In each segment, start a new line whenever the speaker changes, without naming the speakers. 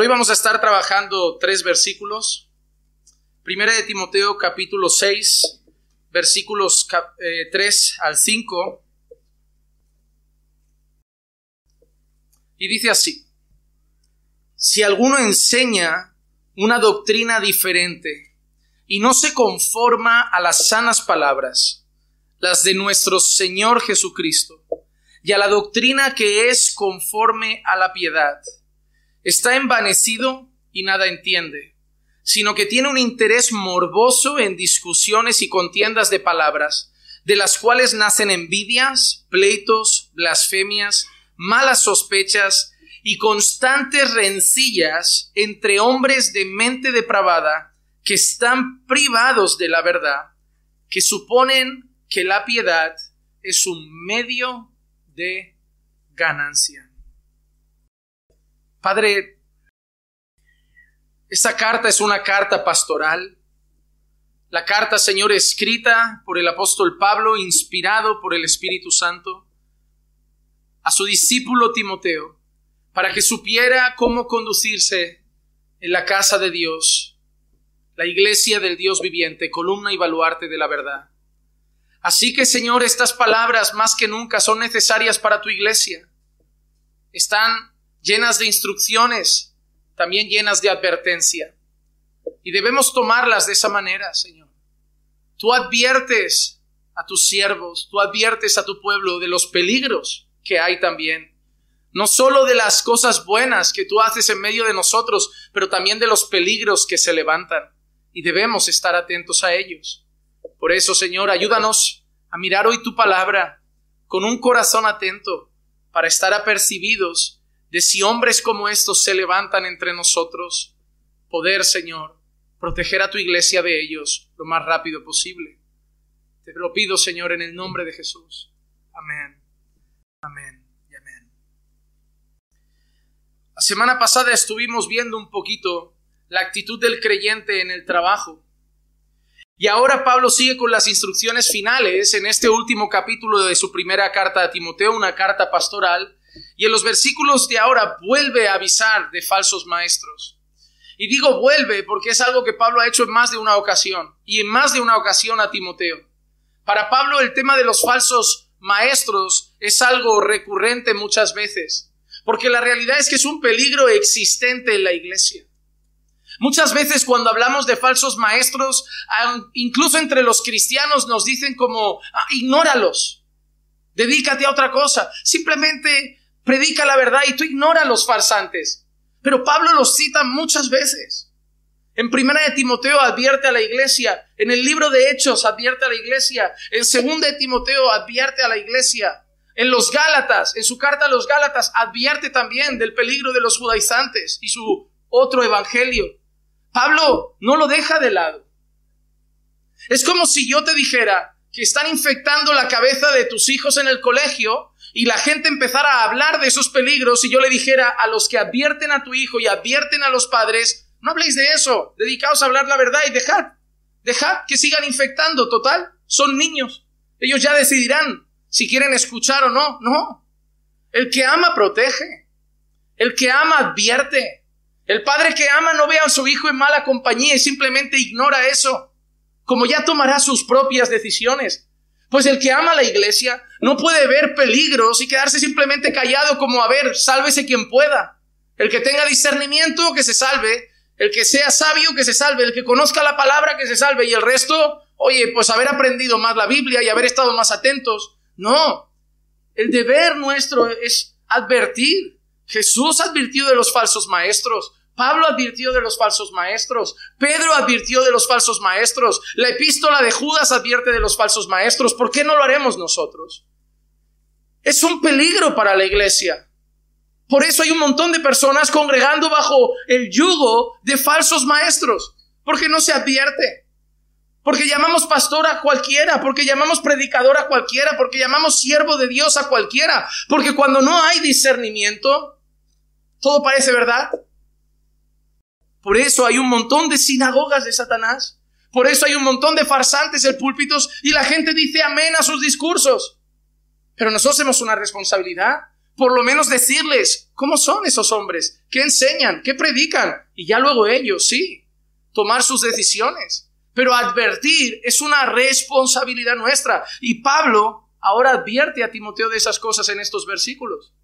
Hoy vamos a estar trabajando tres versículos. Primera de Timoteo capítulo 6, versículos 3 eh, al 5. Y dice así, si alguno enseña una doctrina diferente y no se conforma a las sanas palabras, las de nuestro Señor Jesucristo, y a la doctrina que es conforme a la piedad, está envanecido y nada entiende, sino que tiene un interés morboso en discusiones y contiendas de palabras, de las cuales nacen envidias, pleitos, blasfemias, malas sospechas y constantes rencillas entre hombres de mente depravada que están privados de la verdad, que suponen que la piedad es un medio de ganancia. Padre, esta carta es una carta pastoral. La carta, Señor, escrita por el apóstol Pablo, inspirado por el Espíritu Santo, a su discípulo Timoteo, para que supiera cómo conducirse en la casa de Dios, la iglesia del Dios viviente, columna y baluarte de la verdad. Así que, Señor, estas palabras más que nunca son necesarias para tu iglesia. Están llenas de instrucciones, también llenas de advertencia. Y debemos tomarlas de esa manera, Señor. Tú adviertes a tus siervos, tú adviertes a tu pueblo de los peligros que hay también. No solo de las cosas buenas que tú haces en medio de nosotros, pero también de los peligros que se levantan. Y debemos estar atentos a ellos. Por eso, Señor, ayúdanos a mirar hoy tu palabra con un corazón atento para estar apercibidos de si hombres como estos se levantan entre nosotros, poder, Señor, proteger a tu iglesia de ellos lo más rápido posible. Te lo pido, Señor, en el nombre de Jesús. Amén. Amén y amén. La semana pasada estuvimos viendo un poquito la actitud del creyente en el trabajo. Y ahora Pablo sigue con las instrucciones finales en este último capítulo de su primera carta a Timoteo, una carta pastoral, y en los versículos de ahora vuelve a avisar de falsos maestros. Y digo vuelve porque es algo que Pablo ha hecho en más de una ocasión, y en más de una ocasión a Timoteo. Para Pablo el tema de los falsos maestros es algo recurrente muchas veces, porque la realidad es que es un peligro existente en la iglesia. Muchas veces cuando hablamos de falsos maestros, incluso entre los cristianos nos dicen como, ah, ignóralos, dedícate a otra cosa, simplemente predica la verdad y tú ignora a los farsantes. Pero Pablo los cita muchas veces. En primera de Timoteo advierte a la iglesia, en el libro de Hechos advierte a la iglesia, en segunda de Timoteo advierte a la iglesia, en los Gálatas, en su carta a los Gálatas advierte también del peligro de los judaizantes y su otro evangelio. Pablo no lo deja de lado. Es como si yo te dijera que están infectando la cabeza de tus hijos en el colegio y la gente empezara a hablar de esos peligros y yo le dijera a los que advierten a tu hijo y advierten a los padres, no habléis de eso, dedicaos a hablar la verdad y dejad, dejad que sigan infectando, total, son niños, ellos ya decidirán si quieren escuchar o no, no. El que ama protege, el que ama advierte, el padre que ama no ve a su hijo en mala compañía y simplemente ignora eso, como ya tomará sus propias decisiones. Pues el que ama la iglesia no puede ver peligros y quedarse simplemente callado como, a ver, sálvese quien pueda. El que tenga discernimiento, que se salve. El que sea sabio, que se salve. El que conozca la palabra, que se salve. Y el resto, oye, pues haber aprendido más la Biblia y haber estado más atentos. No. El deber nuestro es advertir. Jesús advirtió de los falsos maestros. Pablo advirtió de los falsos maestros, Pedro advirtió de los falsos maestros, la epístola de Judas advierte de los falsos maestros. ¿Por qué no lo haremos nosotros? Es un peligro para la iglesia. Por eso hay un montón de personas congregando bajo el yugo de falsos maestros, porque no se advierte. Porque llamamos pastor a cualquiera, porque llamamos predicador a cualquiera, porque llamamos siervo de Dios a cualquiera, porque cuando no hay discernimiento, todo parece verdad. Por eso hay un montón de sinagogas de Satanás. Por eso hay un montón de farsantes en púlpitos y la gente dice amén a sus discursos. Pero nosotros tenemos una responsabilidad. por lo menos decirles cómo son esos hombres, qué enseñan, qué predican, y ya luego ellos, sí, tomar sus decisiones. Pero advertir es una responsabilidad nuestra. Y Pablo ahora advierte a Timoteo de esas cosas en estos versículos.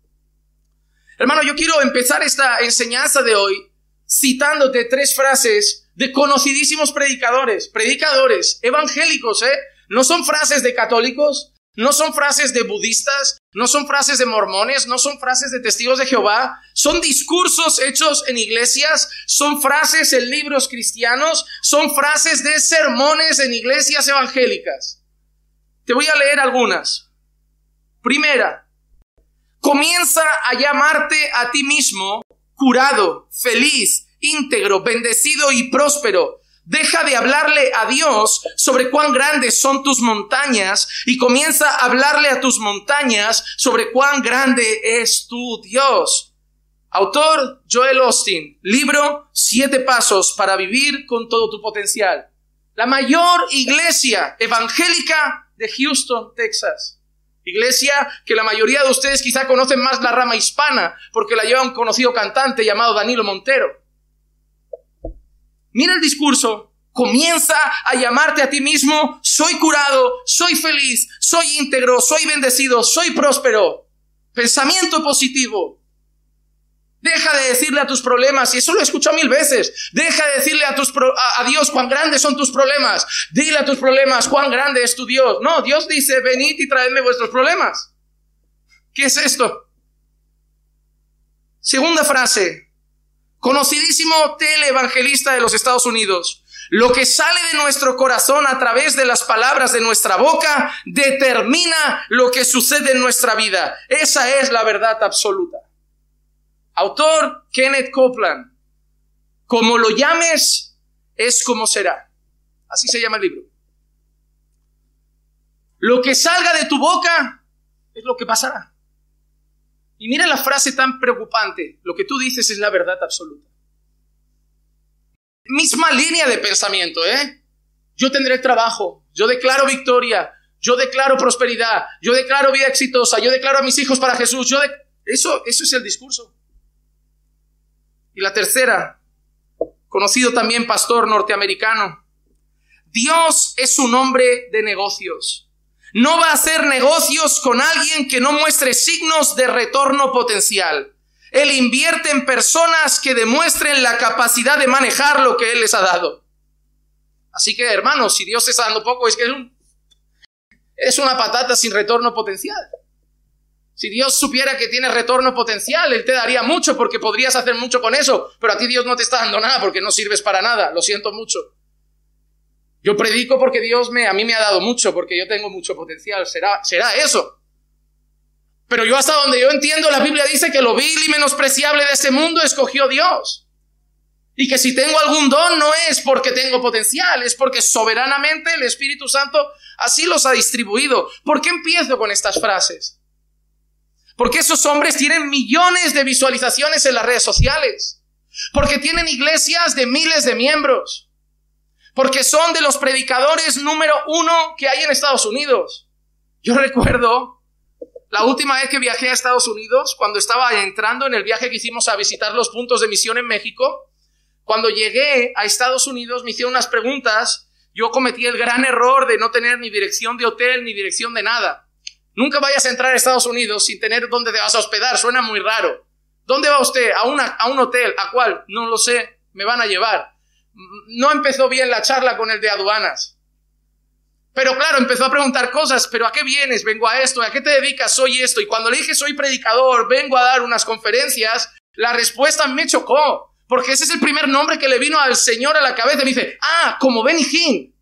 Hermano, yo quiero empezar esta enseñanza de hoy citándote tres frases de conocidísimos predicadores, predicadores evangélicos, ¿eh? No son frases de católicos, no son frases de budistas, no son frases de mormones, no son frases de testigos de Jehová, son discursos hechos en iglesias, son frases en libros cristianos, son frases de sermones en iglesias evangélicas. Te voy a leer algunas. Primera, comienza a llamarte a ti mismo curado, feliz, íntegro, bendecido y próspero. Deja de hablarle a Dios sobre cuán grandes son tus montañas y comienza a hablarle a tus montañas sobre cuán grande es tu Dios. Autor Joel Austin, libro Siete Pasos para Vivir con todo tu potencial. La mayor iglesia evangélica de Houston, Texas. Iglesia que la mayoría de ustedes quizá conocen más la rama hispana porque la lleva un conocido cantante llamado Danilo Montero. Mira el discurso. Comienza a llamarte a ti mismo, soy curado, soy feliz, soy íntegro, soy bendecido, soy próspero. Pensamiento positivo. Deja de decirle a tus problemas, y eso lo he escuchado mil veces. Deja de decirle a, tus a, Dios cuán grandes son tus problemas. Dile a tus problemas cuán grande es tu Dios. No, Dios dice, venid y traedme vuestros problemas. ¿Qué es esto? Segunda frase, conocidísimo televangelista de los Estados Unidos. Lo que sale de nuestro corazón a través de las palabras de nuestra boca determina lo que sucede en nuestra vida. Esa es la verdad absoluta. Autor Kenneth Copeland. Como lo llames, es como será. Así se llama el libro. Lo que salga de tu boca es lo que pasará. Y mira la frase tan preocupante, lo que tú dices es la verdad absoluta. Misma línea de pensamiento, ¿eh? Yo tendré trabajo, yo declaro victoria, yo declaro prosperidad, yo declaro vida exitosa, yo declaro a mis hijos para Jesús, yo eso, eso es el discurso. Y la tercera, conocido también pastor norteamericano, Dios es un hombre de negocios. No va a hacer negocios con alguien que no muestre signos de retorno potencial. Él invierte en personas que demuestren la capacidad de manejar lo que Él les ha dado. Así que, hermanos, si Dios está dando poco, es que es, es una patata sin retorno potencial. Si Dios supiera que tienes retorno potencial, Él te daría mucho porque podrías hacer mucho con eso, pero a ti Dios no te está dando nada porque no sirves para nada. Lo siento mucho. Yo predico porque Dios me, a mí me ha dado mucho, porque yo tengo mucho potencial. Será, será eso. Pero yo hasta donde yo entiendo, la Biblia dice que lo vil y menospreciable de este mundo escogió Dios. Y que si tengo algún don no es porque tengo potencial, es porque soberanamente el Espíritu Santo así los ha distribuido. ¿Por qué empiezo con estas frases? Porque esos hombres tienen millones de visualizaciones en las redes sociales. Porque tienen iglesias de miles de miembros porque son de los predicadores número uno que hay en Estados Unidos. Yo recuerdo la última vez que viajé a Estados Unidos, cuando estaba entrando en el viaje que hicimos a visitar los puntos de misión en México, cuando llegué a Estados Unidos me hicieron unas preguntas, yo cometí el gran error de no tener ni dirección de hotel ni dirección de nada. Nunca vayas a entrar a Estados Unidos sin tener dónde te vas a hospedar, suena muy raro. ¿Dónde va usted? ¿A, una, a un hotel? ¿A cuál? No lo sé, me van a llevar no empezó bien la charla con el de aduanas. Pero claro, empezó a preguntar cosas, pero ¿a qué vienes? Vengo a esto, ¿a qué te dedicas? Soy esto. Y cuando le dije soy predicador, vengo a dar unas conferencias, la respuesta me chocó, porque ese es el primer nombre que le vino al Señor a la cabeza. Me dice, ah, como Benny Hinn.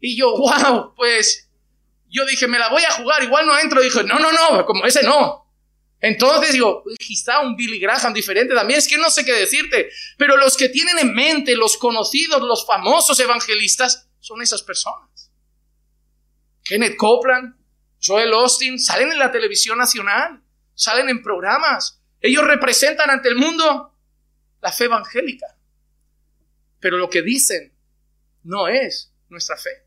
Y yo, wow, pues yo dije, me la voy a jugar, igual no entro. Dije, no, no, no, como ese no. Entonces digo, quizá un Billy Graham diferente también, es que no sé qué decirte, pero los que tienen en mente, los conocidos, los famosos evangelistas, son esas personas. Kenneth Copeland, Joel Austin, salen en la televisión nacional, salen en programas, ellos representan ante el mundo la fe evangélica, pero lo que dicen no es nuestra fe.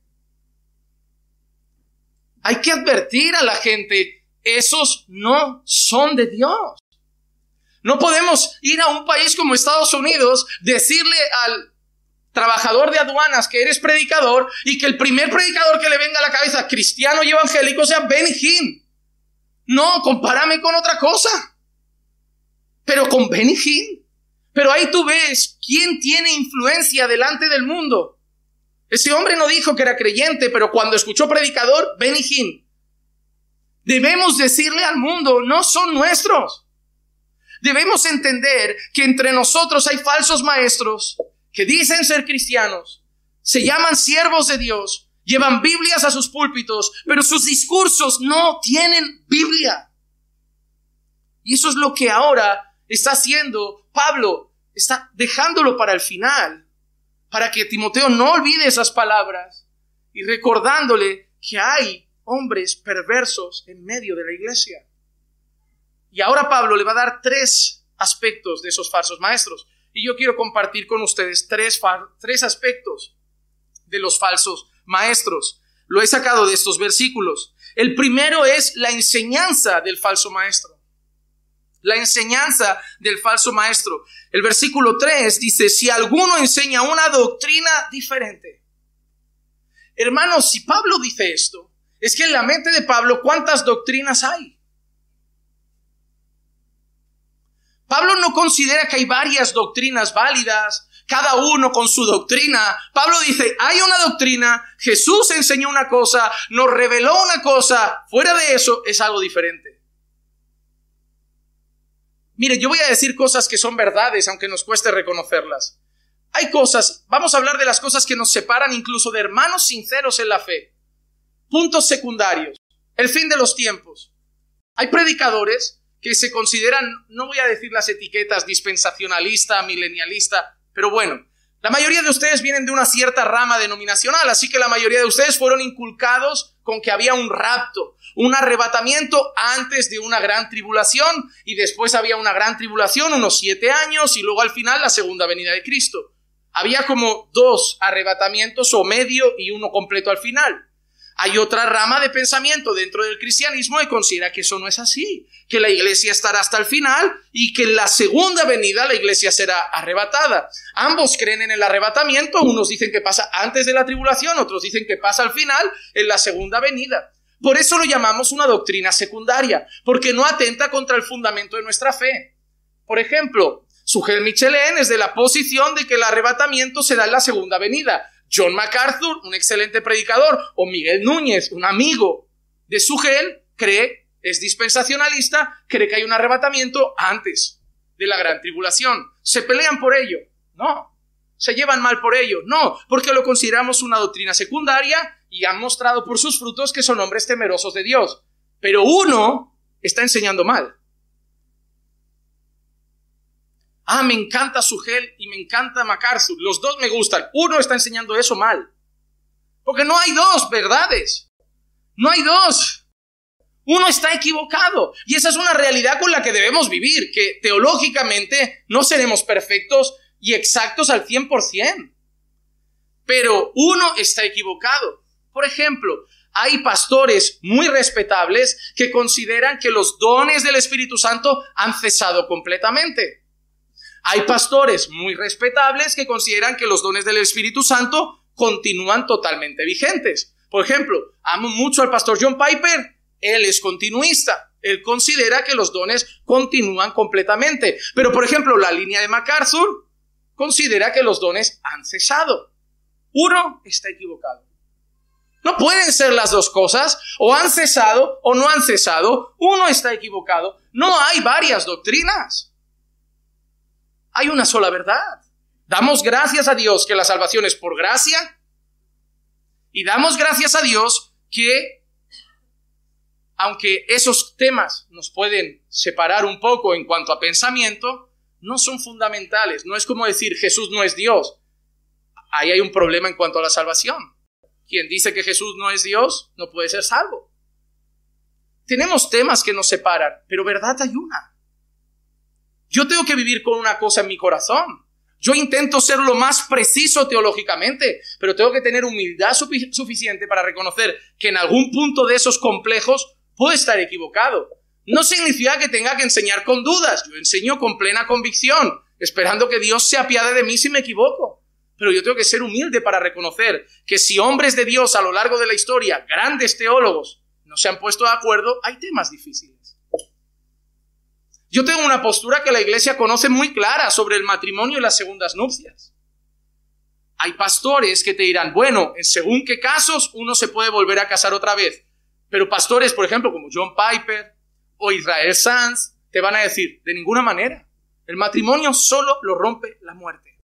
Hay que advertir a la gente esos no son de Dios. No podemos ir a un país como Estados Unidos, decirle al trabajador de aduanas que eres predicador y que el primer predicador que le venga a la cabeza, cristiano y evangélico, sea Hinn. No, compárame con otra cosa. Pero con Hinn. Pero ahí tú ves quién tiene influencia delante del mundo. Ese hombre no dijo que era creyente, pero cuando escuchó predicador, Benny Hinn. Debemos decirle al mundo, no son nuestros. Debemos entender que entre nosotros hay falsos maestros que dicen ser cristianos, se llaman siervos de Dios, llevan Biblias a sus púlpitos, pero sus discursos no tienen Biblia. Y eso es lo que ahora está haciendo Pablo, está dejándolo para el final, para que Timoteo no olvide esas palabras y recordándole que hay hombres perversos en medio de la iglesia. Y ahora Pablo le va a dar tres aspectos de esos falsos maestros. Y yo quiero compartir con ustedes tres, tres aspectos de los falsos maestros. Lo he sacado de estos versículos. El primero es la enseñanza del falso maestro. La enseñanza del falso maestro. El versículo 3 dice, si alguno enseña una doctrina diferente. Hermanos, si Pablo dice esto, es que en la mente de Pablo, ¿cuántas doctrinas hay? Pablo no considera que hay varias doctrinas válidas, cada uno con su doctrina. Pablo dice, hay una doctrina, Jesús enseñó una cosa, nos reveló una cosa, fuera de eso es algo diferente. Mire, yo voy a decir cosas que son verdades, aunque nos cueste reconocerlas. Hay cosas, vamos a hablar de las cosas que nos separan incluso de hermanos sinceros en la fe. Puntos secundarios. El fin de los tiempos. Hay predicadores que se consideran, no voy a decir las etiquetas dispensacionalista, milenialista, pero bueno, la mayoría de ustedes vienen de una cierta rama denominacional, así que la mayoría de ustedes fueron inculcados con que había un rapto, un arrebatamiento antes de una gran tribulación y después había una gran tribulación, unos siete años y luego al final la segunda venida de Cristo. Había como dos arrebatamientos o medio y uno completo al final. Hay otra rama de pensamiento dentro del cristianismo que considera que eso no es así, que la iglesia estará hasta el final y que en la segunda venida la iglesia será arrebatada. Ambos creen en el arrebatamiento, unos dicen que pasa antes de la tribulación, otros dicen que pasa al final, en la segunda venida. Por eso lo llamamos una doctrina secundaria, porque no atenta contra el fundamento de nuestra fe. Por ejemplo, Sugel Michelin es de la posición de que el arrebatamiento se da en la segunda venida. John MacArthur, un excelente predicador, o Miguel Núñez, un amigo de Sugel, cree, es dispensacionalista, cree que hay un arrebatamiento antes de la gran tribulación. ¿Se pelean por ello? No. ¿Se llevan mal por ello? No, porque lo consideramos una doctrina secundaria y han mostrado por sus frutos que son hombres temerosos de Dios. Pero uno está enseñando mal. Ah, me encanta Sugel y me encanta MacArthur. Los dos me gustan. Uno está enseñando eso mal. Porque no hay dos verdades. No hay dos. Uno está equivocado. Y esa es una realidad con la que debemos vivir, que teológicamente no seremos perfectos y exactos al 100%. Pero uno está equivocado. Por ejemplo, hay pastores muy respetables que consideran que los dones del Espíritu Santo han cesado completamente. Hay pastores muy respetables que consideran que los dones del Espíritu Santo continúan totalmente vigentes. Por ejemplo, amo mucho al pastor John Piper, él es continuista, él considera que los dones continúan completamente. Pero, por ejemplo, la línea de MacArthur considera que los dones han cesado. Uno está equivocado. No pueden ser las dos cosas, o han cesado o no han cesado. Uno está equivocado. No hay varias doctrinas hay una sola verdad. Damos gracias a Dios que la salvación es por gracia y damos gracias a Dios que, aunque esos temas nos pueden separar un poco en cuanto a pensamiento, no son fundamentales. No es como decir Jesús no es Dios. Ahí hay un problema en cuanto a la salvación. Quien dice que Jesús no es Dios no puede ser salvo. Tenemos temas que nos separan, pero verdad hay una. Yo tengo que vivir con una cosa en mi corazón. Yo intento ser lo más preciso teológicamente, pero tengo que tener humildad suficiente para reconocer que en algún punto de esos complejos Puedo estar equivocado. No significa que tenga que enseñar con dudas. Yo enseño con plena convicción, esperando que Dios se apiade de mí si me equivoco. Pero yo tengo que ser humilde para reconocer que si hombres de Dios a lo largo de la historia, grandes teólogos, no se han puesto de acuerdo, hay temas difíciles. Yo tengo una postura que la iglesia conoce muy clara sobre el matrimonio y las segundas nupcias. Hay pastores que te dirán, bueno, en según qué casos uno se puede volver a casar otra vez. Pero pastores, por ejemplo, como John Piper o Israel Sanz, te van a decir, de ninguna manera. El matrimonio solo lo rompe la muerte.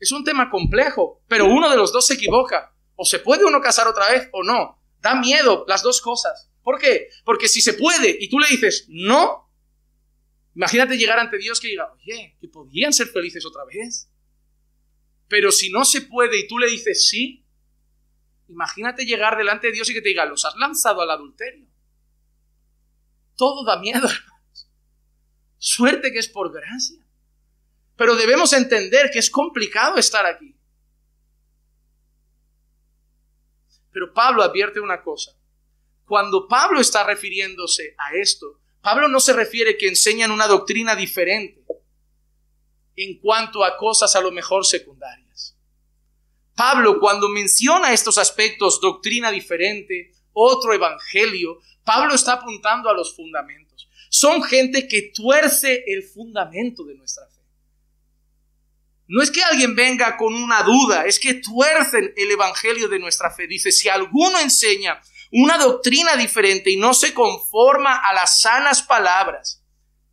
Es un tema complejo, pero uno de los dos se equivoca. O se puede uno casar otra vez o no. Da miedo las dos cosas. ¿Por qué? Porque si se puede y tú le dices no, imagínate llegar ante Dios que diga, oye, que podían ser felices otra vez. Pero si no se puede y tú le dices sí, imagínate llegar delante de Dios y que te diga, los has lanzado al adulterio. Todo da miedo. Suerte que es por gracia. Pero debemos entender que es complicado estar aquí. Pero Pablo advierte una cosa. Cuando Pablo está refiriéndose a esto, Pablo no se refiere que enseñan una doctrina diferente en cuanto a cosas a lo mejor secundarias. Pablo cuando menciona estos aspectos, doctrina diferente, otro evangelio, Pablo está apuntando a los fundamentos. Son gente que tuerce el fundamento de nuestra fe. No es que alguien venga con una duda, es que tuercen el Evangelio de nuestra fe. Dice, si alguno enseña una doctrina diferente y no se conforma a las sanas palabras,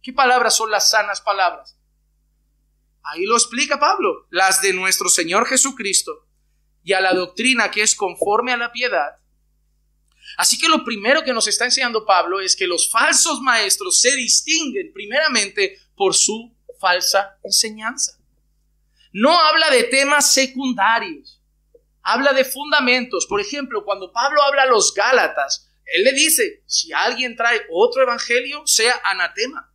¿qué palabras son las sanas palabras? Ahí lo explica Pablo, las de nuestro Señor Jesucristo y a la doctrina que es conforme a la piedad. Así que lo primero que nos está enseñando Pablo es que los falsos maestros se distinguen primeramente por su falsa enseñanza. No habla de temas secundarios, habla de fundamentos. Por ejemplo, cuando Pablo habla a los Gálatas, él le dice, si alguien trae otro evangelio, sea anatema.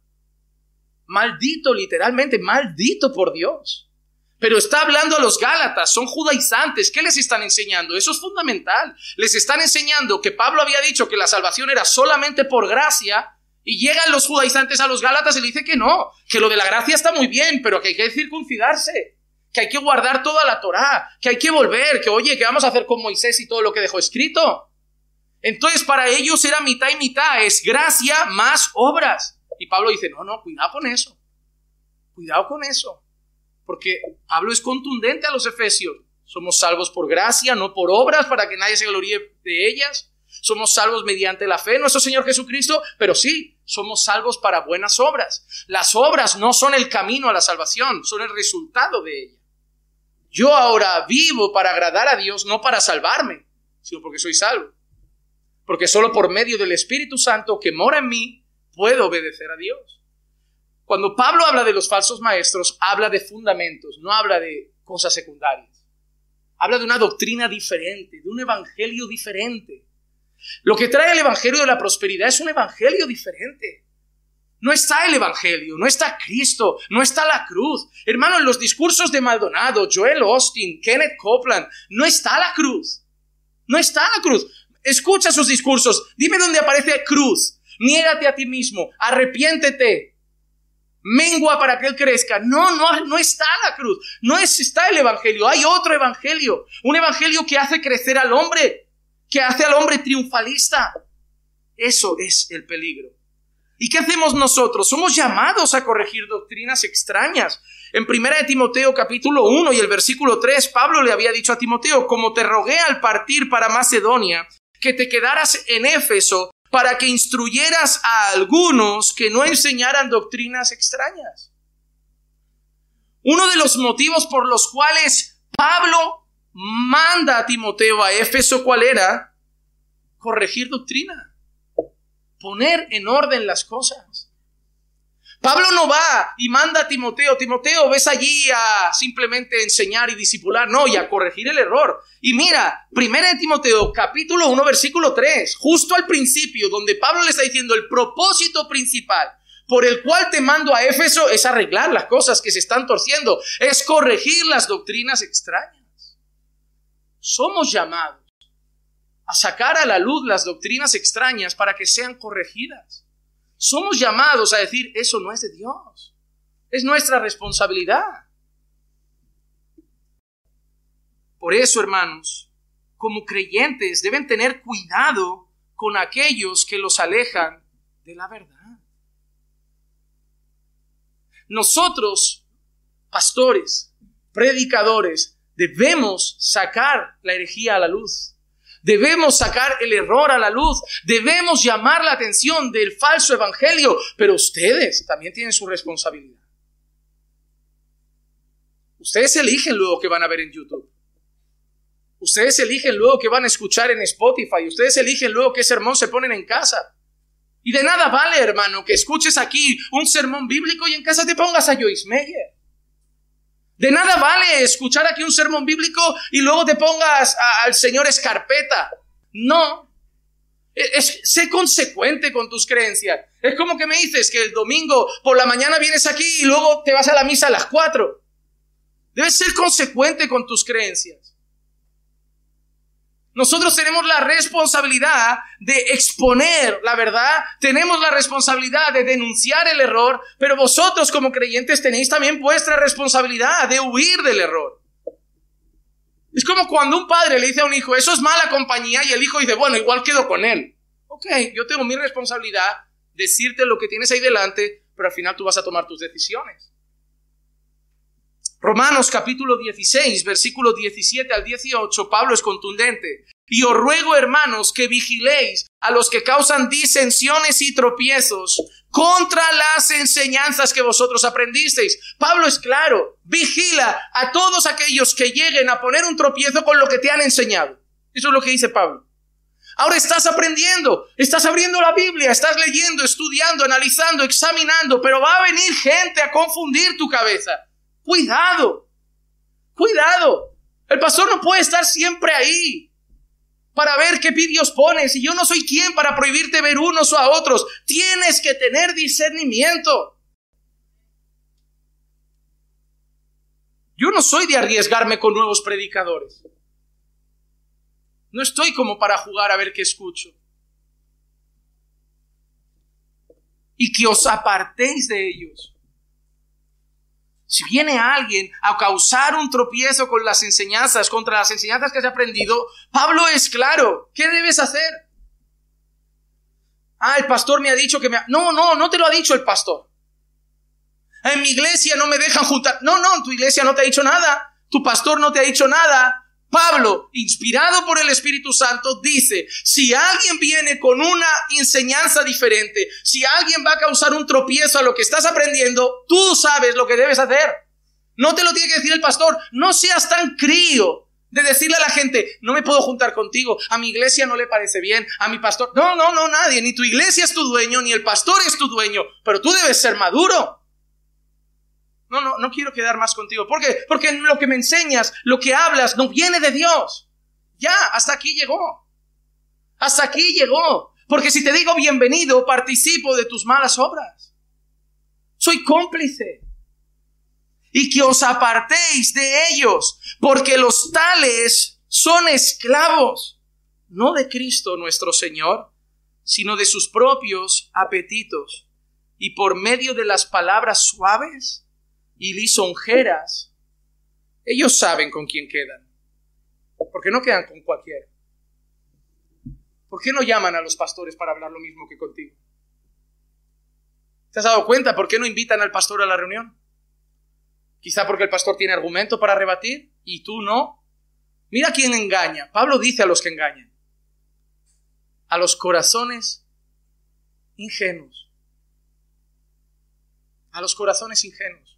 Maldito, literalmente, maldito por Dios. Pero está hablando a los Gálatas, son judaizantes. ¿Qué les están enseñando? Eso es fundamental. Les están enseñando que Pablo había dicho que la salvación era solamente por gracia. Y llegan los judaizantes a los Gálatas y le dice que no, que lo de la gracia está muy bien, pero que hay que circuncidarse que hay que guardar toda la Torá, que hay que volver, que oye, ¿qué vamos a hacer con Moisés y todo lo que dejó escrito? Entonces para ellos era mitad y mitad, es gracia más obras. Y Pablo dice, no, no, cuidado con eso, cuidado con eso, porque Pablo es contundente a los efesios. Somos salvos por gracia, no por obras, para que nadie se gloríe de ellas. Somos salvos mediante la fe nuestro Señor Jesucristo, pero sí, somos salvos para buenas obras. Las obras no son el camino a la salvación, son el resultado de ella. Yo ahora vivo para agradar a Dios, no para salvarme, sino porque soy salvo. Porque solo por medio del Espíritu Santo que mora en mí puedo obedecer a Dios. Cuando Pablo habla de los falsos maestros, habla de fundamentos, no habla de cosas secundarias. Habla de una doctrina diferente, de un evangelio diferente. Lo que trae el evangelio de la prosperidad es un evangelio diferente. No está el Evangelio, no está Cristo, no está la cruz. Hermano, en los discursos de Maldonado, Joel Austin, Kenneth Copeland, no está la cruz. No está la cruz. Escucha sus discursos. Dime dónde aparece cruz. Niégate a ti mismo. Arrepiéntete. Mengua para que él crezca. No, no, no está la cruz. No es, está el Evangelio. Hay otro Evangelio. Un Evangelio que hace crecer al hombre. Que hace al hombre triunfalista. Eso es el peligro. ¿Y qué hacemos nosotros? Somos llamados a corregir doctrinas extrañas. En 1 de Timoteo capítulo 1 y el versículo 3, Pablo le había dicho a Timoteo, como te rogué al partir para Macedonia, que te quedaras en Éfeso para que instruyeras a algunos que no enseñaran doctrinas extrañas. Uno de los motivos por los cuales Pablo manda a Timoteo a Éfeso, ¿cuál era? Corregir doctrina poner en orden las cosas. Pablo no va y manda a Timoteo, Timoteo, ves allí a simplemente enseñar y disipular, no, y a corregir el error. Y mira, primera Timoteo, capítulo 1, versículo 3, justo al principio, donde Pablo le está diciendo el propósito principal por el cual te mando a Éfeso es arreglar las cosas que se están torciendo, es corregir las doctrinas extrañas. Somos llamados a sacar a la luz las doctrinas extrañas para que sean corregidas. Somos llamados a decir, eso no es de Dios. Es nuestra responsabilidad. Por eso, hermanos, como creyentes deben tener cuidado con aquellos que los alejan de la verdad. Nosotros, pastores, predicadores, debemos sacar la herejía a la luz. Debemos sacar el error a la luz. Debemos llamar la atención del falso evangelio. Pero ustedes también tienen su responsabilidad. Ustedes eligen luego que van a ver en YouTube. Ustedes eligen luego que van a escuchar en Spotify. Ustedes eligen luego qué sermón se ponen en casa. Y de nada vale, hermano, que escuches aquí un sermón bíblico y en casa te pongas a Joyce Meyer. De nada vale escuchar aquí un sermón bíblico y luego te pongas al señor Escarpeta. No. E, es, sé consecuente con tus creencias. Es como que me dices que el domingo por la mañana vienes aquí y luego te vas a la misa a las cuatro. Debes ser consecuente con tus creencias. Nosotros tenemos la responsabilidad de exponer la verdad, tenemos la responsabilidad de denunciar el error, pero vosotros como creyentes tenéis también vuestra responsabilidad de huir del error. Es como cuando un padre le dice a un hijo, eso es mala compañía, y el hijo dice, bueno, igual quedo con él. Ok, yo tengo mi responsabilidad, decirte lo que tienes ahí delante, pero al final tú vas a tomar tus decisiones. Romanos capítulo 16, versículo 17 al 18, Pablo es contundente. Y os ruego, hermanos, que vigiléis a los que causan disensiones y tropiezos contra las enseñanzas que vosotros aprendisteis. Pablo es claro, vigila a todos aquellos que lleguen a poner un tropiezo con lo que te han enseñado. Eso es lo que dice Pablo. Ahora estás aprendiendo, estás abriendo la Biblia, estás leyendo, estudiando, analizando, examinando, pero va a venir gente a confundir tu cabeza. Cuidado, cuidado. El pastor no puede estar siempre ahí para ver qué vídeos pones. Y yo no soy quien para prohibirte ver unos o a otros. Tienes que tener discernimiento. Yo no soy de arriesgarme con nuevos predicadores. No estoy como para jugar a ver qué escucho. Y que os apartéis de ellos. Si viene alguien a causar un tropiezo con las enseñanzas, contra las enseñanzas que has aprendido, Pablo es claro. ¿Qué debes hacer? Ah, el pastor me ha dicho que me... No, no, no te lo ha dicho el pastor. En mi iglesia no me dejan juntar. No, no, tu iglesia no te ha dicho nada. Tu pastor no te ha dicho nada. Pablo, inspirado por el Espíritu Santo, dice, si alguien viene con una enseñanza diferente, si alguien va a causar un tropiezo a lo que estás aprendiendo, tú sabes lo que debes hacer. No te lo tiene que decir el pastor, no seas tan crío de decirle a la gente, no me puedo juntar contigo, a mi iglesia no le parece bien, a mi pastor, no, no, no, nadie, ni tu iglesia es tu dueño, ni el pastor es tu dueño, pero tú debes ser maduro. No, no, no quiero quedar más contigo. ¿Por qué? Porque lo que me enseñas, lo que hablas, no viene de Dios. Ya, hasta aquí llegó. Hasta aquí llegó. Porque si te digo bienvenido, participo de tus malas obras. Soy cómplice. Y que os apartéis de ellos, porque los tales son esclavos, no de Cristo nuestro Señor, sino de sus propios apetitos. Y por medio de las palabras suaves, y lisonjeras, ellos saben con quién quedan. Porque no quedan con cualquiera. ¿Por qué no llaman a los pastores para hablar lo mismo que contigo? ¿Te has dado cuenta por qué no invitan al pastor a la reunión? Quizá porque el pastor tiene argumento para rebatir y tú no. Mira quién engaña. Pablo dice a los que engañan. A los corazones ingenuos. A los corazones ingenuos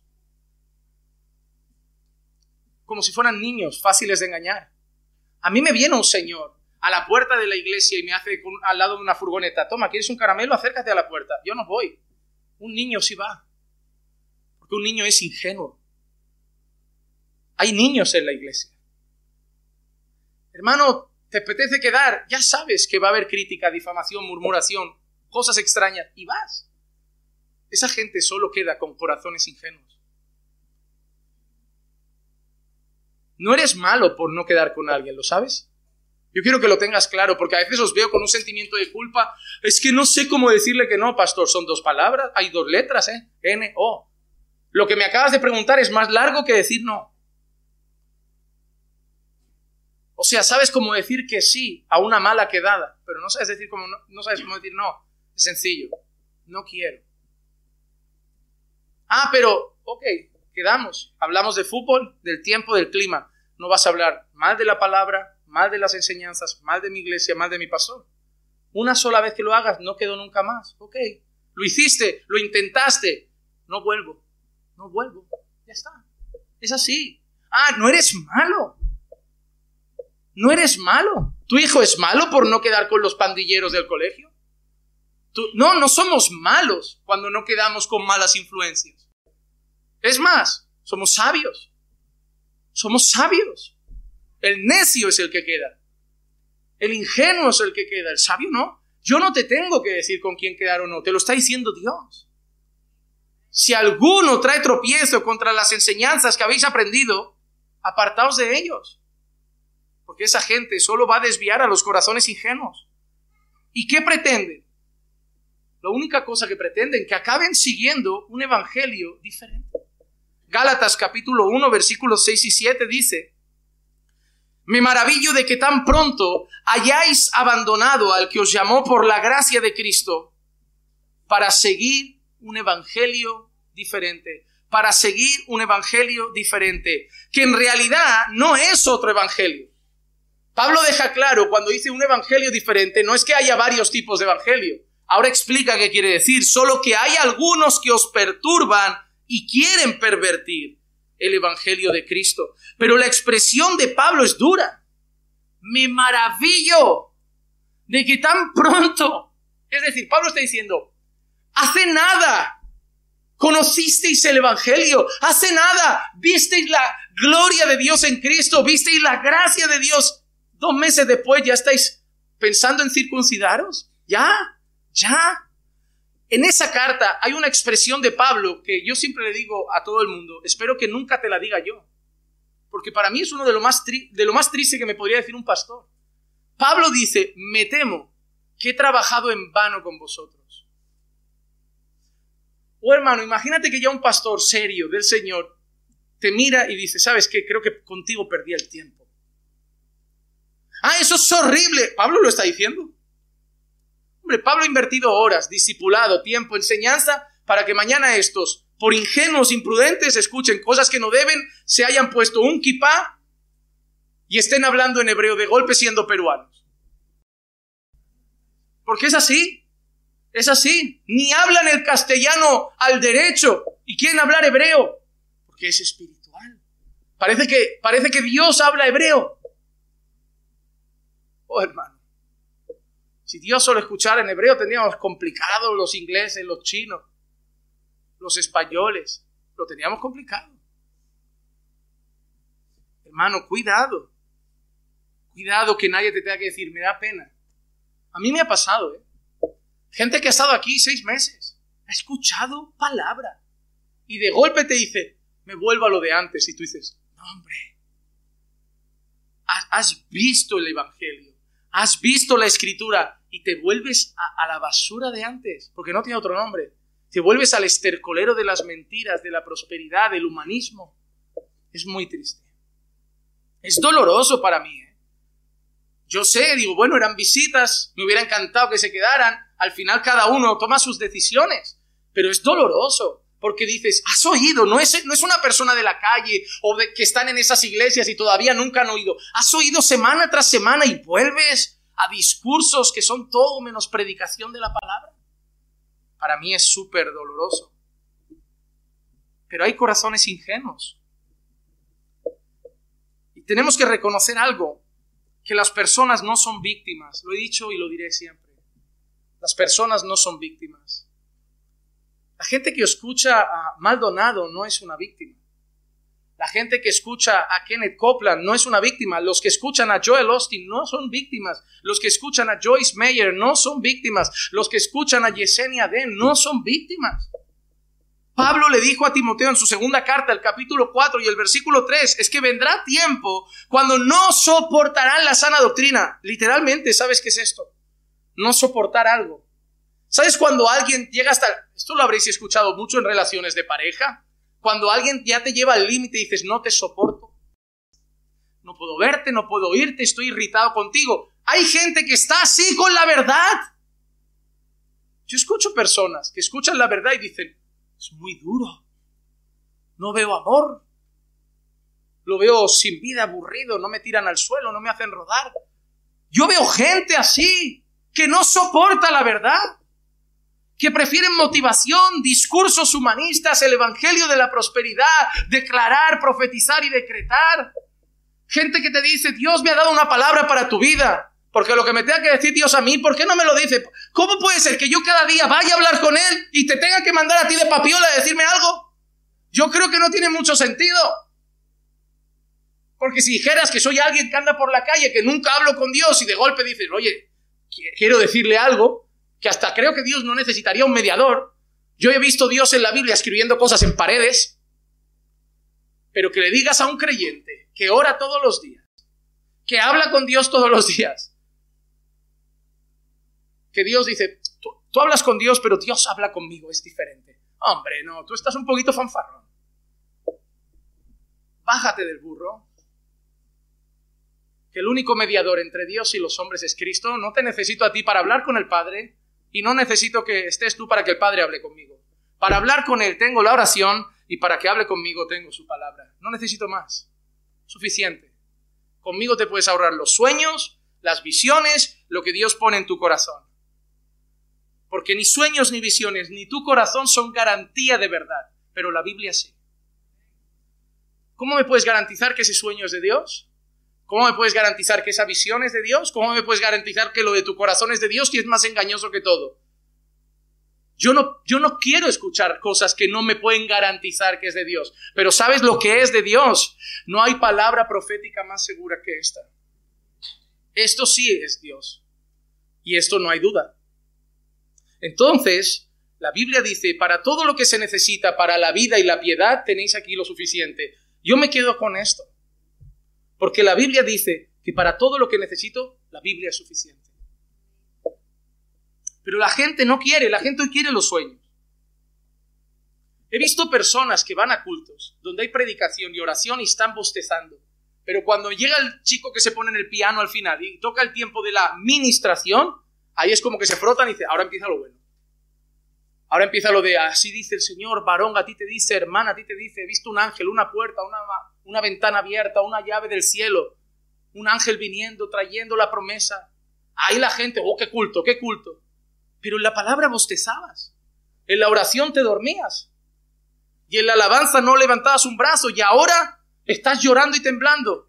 como si fueran niños fáciles de engañar. A mí me viene un señor a la puerta de la iglesia y me hace al lado de una furgoneta, toma, ¿quieres un caramelo? Acércate a la puerta. Yo no voy. Un niño sí va. Porque un niño es ingenuo. Hay niños en la iglesia. Hermano, ¿te apetece quedar? Ya sabes que va a haber crítica, difamación, murmuración, cosas extrañas, y vas. Esa gente solo queda con corazones ingenuos. No eres malo por no quedar con alguien, ¿lo sabes? Yo quiero que lo tengas claro, porque a veces os veo con un sentimiento de culpa. Es que no sé cómo decirle que no, pastor. Son dos palabras, hay dos letras, ¿eh? N, O. Lo que me acabas de preguntar es más largo que decir no. O sea, sabes cómo decir que sí a una mala quedada, pero no sabes decir cómo no, no sabes cómo decir no. Es sencillo. No quiero. Ah, pero, ok, quedamos. Hablamos de fútbol, del tiempo, del clima. No vas a hablar mal de la palabra, mal de las enseñanzas, mal de mi iglesia, mal de mi pastor. Una sola vez que lo hagas, no quedo nunca más. Ok, lo hiciste, lo intentaste, no vuelvo, no vuelvo, ya está. Es así. Ah, no eres malo. No eres malo. ¿Tu hijo es malo por no quedar con los pandilleros del colegio? no, no somos malos cuando no quedamos con malas influencias. Es más, somos sabios. Somos sabios. El necio es el que queda. El ingenuo es el que queda. El sabio no. Yo no te tengo que decir con quién quedar o no. Te lo está diciendo Dios. Si alguno trae tropiezo contra las enseñanzas que habéis aprendido, apartaos de ellos. Porque esa gente solo va a desviar a los corazones ingenuos. ¿Y qué pretenden? La única cosa que pretenden, que acaben siguiendo un evangelio diferente. Gálatas capítulo 1, versículos 6 y 7 dice, me maravillo de que tan pronto hayáis abandonado al que os llamó por la gracia de Cristo para seguir un evangelio diferente, para seguir un evangelio diferente, que en realidad no es otro evangelio. Pablo deja claro cuando dice un evangelio diferente, no es que haya varios tipos de evangelio. Ahora explica qué quiere decir, solo que hay algunos que os perturban y quieren pervertir el Evangelio de Cristo. Pero la expresión de Pablo es dura. Me maravillo de que tan pronto, es decir, Pablo está diciendo, hace nada conocisteis el Evangelio, hace nada visteis la gloria de Dios en Cristo, visteis la gracia de Dios. Dos meses después ya estáis pensando en circuncidaros. Ya, ya. En esa carta hay una expresión de Pablo que yo siempre le digo a todo el mundo, espero que nunca te la diga yo, porque para mí es uno de lo más, de lo más triste que me podría decir un pastor. Pablo dice, me temo que he trabajado en vano con vosotros. Oh hermano, imagínate que ya un pastor serio del Señor te mira y dice, ¿sabes qué? Creo que contigo perdí el tiempo. Ah, eso es horrible. Pablo lo está diciendo. Hombre, Pablo ha invertido horas, discipulado, tiempo, enseñanza, para que mañana estos, por ingenuos, imprudentes, escuchen cosas que no deben, se hayan puesto un kipá y estén hablando en hebreo de golpe siendo peruanos. Porque es así, es así. Ni hablan el castellano al derecho y quieren hablar hebreo, porque es espiritual. Parece que, parece que Dios habla hebreo. Oh, hermano. Si Dios solo escuchara en hebreo, teníamos complicado los ingleses, los chinos, los españoles. Lo teníamos complicado. Hermano, cuidado. Cuidado que nadie te tenga que decir, me da pena. A mí me ha pasado, ¿eh? Gente que ha estado aquí seis meses, ha escuchado palabra. Y de golpe te dice, me vuelvo a lo de antes. Y tú dices, no, hombre. Has visto el Evangelio has visto la escritura y te vuelves a, la basura de antes, porque no tiene otro nombre. Te vuelves al estercolero de las mentiras, de la prosperidad, del humanismo. Es muy triste. Es doloroso para mí. ¿eh? Yo sé, digo, bueno, eran visitas, me hubiera encantado que se quedaran. Al final cada uno toma sus decisiones, pero es doloroso porque dices, has oído, no es, no es una persona de la calle o de, que están en esas iglesias y todavía nunca han oído. Has oído semana tras semana y vuelves a discursos que son todo menos predicación de la palabra. Para mí es súper doloroso. Pero hay corazones ingenuos. Y tenemos que reconocer algo, que las personas no son víctimas. Lo he dicho y lo diré siempre. Las personas no son víctimas. La gente que escucha a Maldonado no es una víctima. La gente que escucha a Kenneth Copeland no es una víctima. Los que escuchan a Joel Austin no son víctimas. Los que escuchan a Joyce Meyer no son víctimas. Los que escuchan a Yesenia Den no son víctimas. Pablo le dijo a Timoteo en su segunda carta, el capítulo 4 y el versículo 3, es que vendrá tiempo cuando no soportarán la sana doctrina. Literalmente, ¿sabes qué es esto? No soportar algo. ¿Sabes cuando alguien llega hasta... Esto lo habréis escuchado mucho en relaciones de pareja. Cuando alguien ya te lleva al límite y dices, no te soporto. No puedo verte, no puedo oírte, estoy irritado contigo. Hay gente que está así con la verdad. Yo escucho personas que escuchan la verdad y dicen, es muy duro. No veo amor. Lo veo sin vida, aburrido, no me tiran al suelo, no me hacen rodar. Yo veo gente así, que no soporta la verdad, que prefieren motivación, discursos humanistas, el Evangelio de la prosperidad, declarar, profetizar y decretar. Gente que te dice, Dios me ha dado una palabra para tu vida. Porque lo que me tenga que decir Dios a mí, ¿por qué no me lo dice? ¿Cómo puede ser que yo cada día vaya a hablar con Él y te tenga que mandar a ti de papiola a decirme algo? Yo creo que no tiene mucho sentido. Porque si dijeras que soy alguien que anda por la calle, que nunca hablo con Dios y de golpe dices, oye, quiero decirle algo, que hasta creo que Dios no necesitaría un mediador. Yo he visto Dios en la Biblia escribiendo cosas en paredes, pero que le digas a un creyente que ora todos los días, que habla con Dios todos los días, que Dios dice, tú, hablas con Dios, pero Dios habla conmigo, es diferente. Hombre, no, tú estás un poquito fanfarrón. Bájate del burro. Que el único mediador entre Dios y los hombres es Cristo. No te necesito a ti para hablar con el Padre y no necesito que estés tú para que el Padre hable conmigo. Para hablar con Él tengo la oración y para que hable conmigo tengo su palabra. No necesito más. Suficiente. Conmigo te puedes ahorrar los sueños, las visiones, lo que Dios pone en tu corazón porque ni sueños ni visiones ni tu corazón son garantía de verdad, pero la Biblia sí. ¿Cómo me puedes garantizar que ese sueño es de Dios? ¿Cómo me puedes garantizar que esa visión es de Dios? ¿Cómo me puedes garantizar que lo de tu corazón es de Dios y es más engañoso que todo? Yo no, yo no quiero escuchar cosas que no me pueden garantizar que es de Dios. Pero ¿sabes lo que es de Dios? No hay palabra profética más segura que esta. Esto sí es Dios. Y esto no hay duda. Entonces, la Biblia dice, para todo lo que se necesita para la vida y la piedad, tenéis aquí lo suficiente. Yo me quedo con esto. Porque la Biblia dice que para todo lo que necesito, la Biblia es suficiente. Pero la gente no quiere, la gente quiere los sueños. He visto personas que van a cultos donde hay predicación y oración y están bostezando. Pero cuando llega el chico que se pone en el piano al final y toca el tiempo de la ministración, ahí es como que se frotan y dice, ahora empieza lo bueno. Ahora empieza lo de, así dice el Señor, varón, a ti te dice, hermana, a ti te dice, he visto un ángel, una puerta, una, una ventana abierta, una llave del cielo, un ángel viniendo, trayendo la promesa. Ahí la gente, oh, qué culto, qué culto. Pero en la palabra bostezabas, en la oración te dormías, y en la alabanza no levantabas un brazo, y ahora estás llorando y temblando.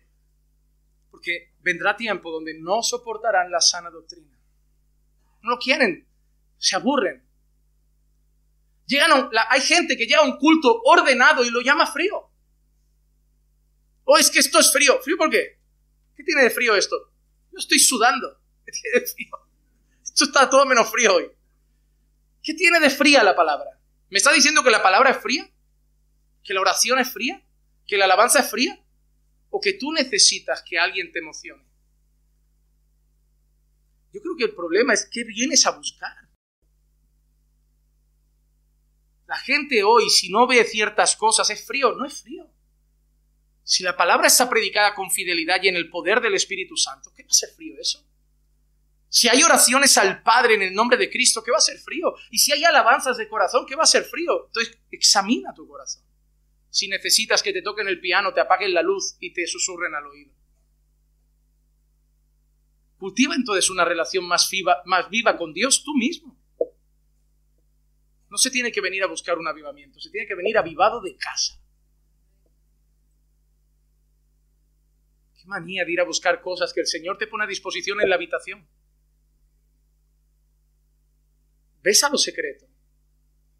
Porque vendrá tiempo donde no soportarán la sana doctrina no lo quieren, se aburren. Llegan hay gente que llega a un culto ordenado y lo llama frío. Oh, es que esto es frío. ¿Frío por qué? ¿Qué tiene de frío esto? Yo estoy sudando. ¿Qué tiene de frío? Esto está todo menos frío hoy. ¿Qué tiene de fría la palabra? ¿Me está diciendo que la palabra es fría? ¿Que la oración es fría? ¿Que la alabanza es fría? ¿O que tú necesitas que alguien te emocione? Yo creo que el problema es qué vienes a buscar. La gente hoy, si no ve ciertas cosas, es frío. No es frío. Si la palabra está predicada con fidelidad y en el poder del Espíritu Santo, ¿qué va a ser frío eso? Si hay oraciones al Padre en el nombre de Cristo, ¿qué va a ser frío? Y si hay alabanzas de corazón, ¿qué va a ser frío? Entonces, examina tu corazón. Si necesitas que te toquen el piano, te apaguen la luz y te susurren al oído. Cultiva entonces una relación más viva, más viva con Dios tú mismo. No se tiene que venir a buscar un avivamiento, se tiene que venir avivado de casa. Manía de ir a buscar cosas que el Señor te pone a disposición en la habitación. Ves a lo secreto.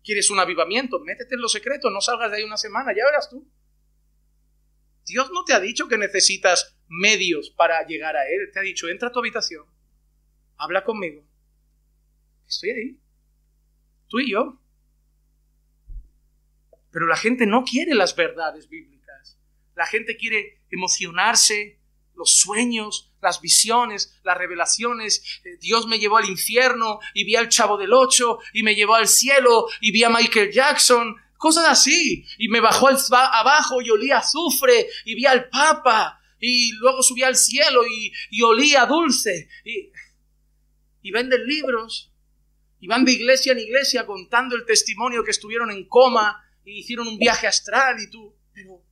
¿Quieres un avivamiento? Métete en lo secreto, no salgas de ahí una semana, ya verás tú. Dios no te ha dicho que necesitas medios para llegar a Él. Te ha dicho, entra a tu habitación, habla conmigo. Estoy ahí. Tú y yo. Pero la gente no quiere las verdades bíblicas. La gente quiere emocionarse, los sueños, las visiones, las revelaciones. Eh, Dios me llevó al infierno y vi al chavo del ocho y me llevó al cielo y vi a Michael Jackson. Cosas así. Y me bajó al, abajo y olía azufre y vi al Papa y luego subí al cielo y, olía dulce. Y, y venden libros y van de iglesia en iglesia contando el testimonio que estuvieron en coma y hicieron un viaje astral y tú, pero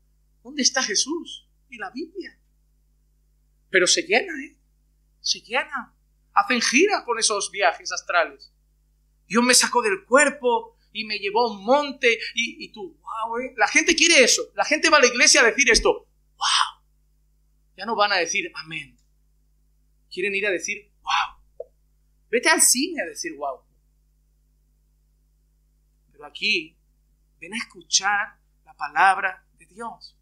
¿dónde está Jesús? Y la Biblia. Pero se llena, ¿eh? Se llena. Hacen gira con esos viajes astrales. Dios me sacó del cuerpo y me llevó a un monte y, y tú, wow, ¿eh? La gente quiere eso. La gente va a la iglesia a decir esto, wow. Ya no van a decir amén. Quieren ir a decir, wow. Vete al cine a decir wow. Pero aquí ven a escuchar la palabra de Dios.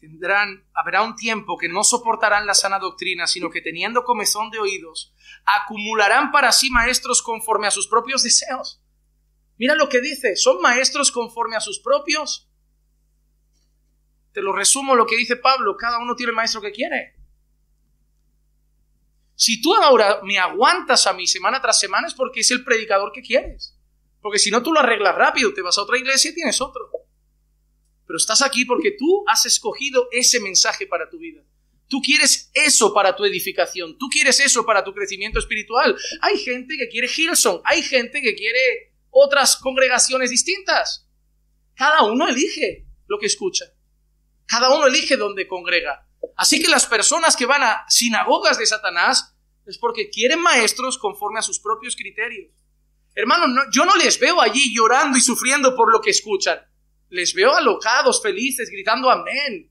Tendrán, habrá un tiempo que no soportarán la sana doctrina, sino que teniendo comezón de oídos, acumularán para sí maestros conforme a sus propios deseos. Mira lo que dice, son maestros conforme a sus propios. Te lo resumo lo que dice Pablo, cada uno tiene el maestro que quiere. Si tú ahora me aguantas a mí semana tras semana es porque es el predicador que quieres. Porque si no, tú lo arreglas rápido, te vas a otra iglesia y tienes otro. Pero estás aquí porque tú has escogido ese mensaje para tu vida. Tú quieres eso para tu edificación, tú quieres eso para tu crecimiento espiritual. Hay gente que quiere Hilson, hay gente que quiere otras congregaciones distintas. Cada uno elige lo que escucha. Cada uno elige dónde congrega. Así que las personas que van a sinagogas de Satanás es porque quieren maestros conforme a sus propios criterios. Hermano, yo no les veo allí llorando y sufriendo por lo que escuchan. Les veo alocados, felices, gritando amén.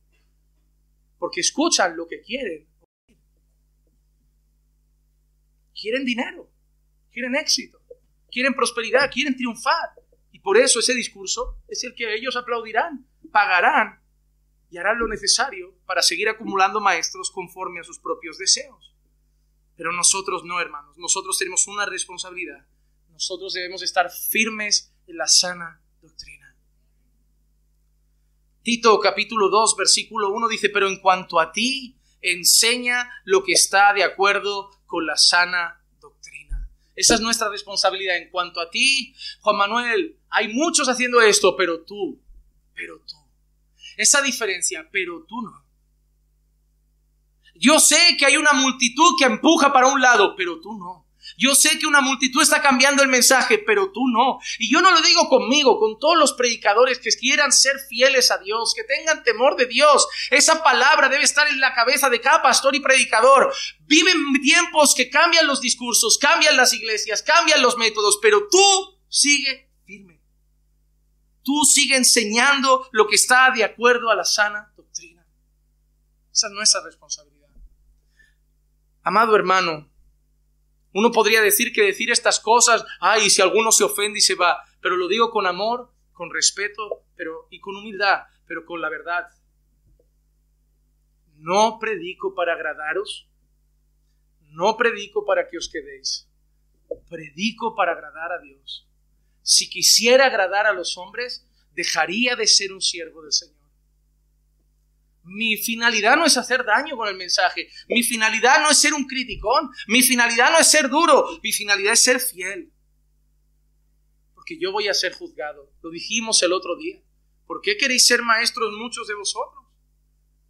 Porque escuchan lo que quieren. Quieren dinero, quieren éxito, quieren prosperidad, quieren triunfar. Y por eso ese discurso es el que ellos aplaudirán, pagarán y harán lo necesario para seguir acumulando maestros conforme a sus propios deseos. Pero nosotros no, hermanos, nosotros tenemos una responsabilidad nosotros debemos estar firmes en la sana doctrina. Tito capítulo 2 versículo 1 dice, pero en cuanto a ti, enseña lo que está de acuerdo con la sana doctrina. Esa es nuestra responsabilidad. En cuanto a ti, Juan Manuel, hay muchos haciendo esto, pero tú, pero tú. Esa diferencia, pero tú no. Yo sé que hay una multitud que empuja para un lado, pero tú no. Yo sé que una multitud está cambiando el mensaje, pero tú no. Y yo no lo digo conmigo, con todos los predicadores que quieran ser fieles a Dios, que tengan temor de Dios. Esa palabra debe estar en la cabeza de cada pastor y predicador. Viven tiempos que cambian los discursos, cambian las iglesias, cambian los métodos, pero tú sigue firme. Tú sigue enseñando lo que está de acuerdo a la sana doctrina. Esa es nuestra responsabilidad. Amado hermano, uno podría decir que decir estas cosas, ay, si alguno se ofende y se va, pero lo digo con amor, con respeto, pero y con humildad, pero con la verdad. No predico para agradaros, no predico para que os quedéis, predico para agradar a Dios. Si quisiera agradar a los hombres, dejaría de ser un siervo del Señor. Mi finalidad no es hacer daño con el mensaje. Mi finalidad no es ser un criticón. Mi finalidad no es ser duro. Mi finalidad es ser fiel. Porque yo voy a ser juzgado. Lo dijimos el otro día. ¿Por qué queréis ser maestros muchos de vosotros?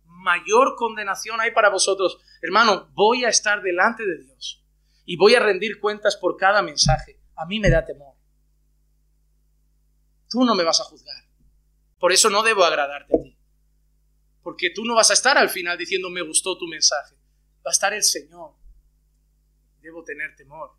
Mayor condenación hay para vosotros. Hermano, voy a estar delante de Dios y voy a rendir cuentas por cada mensaje. A mí me da temor. Tú no me vas a juzgar. Por eso no debo agradarte a ti porque tú no vas a estar al final diciendo me gustó tu mensaje. Va a estar el Señor. Debo tener temor.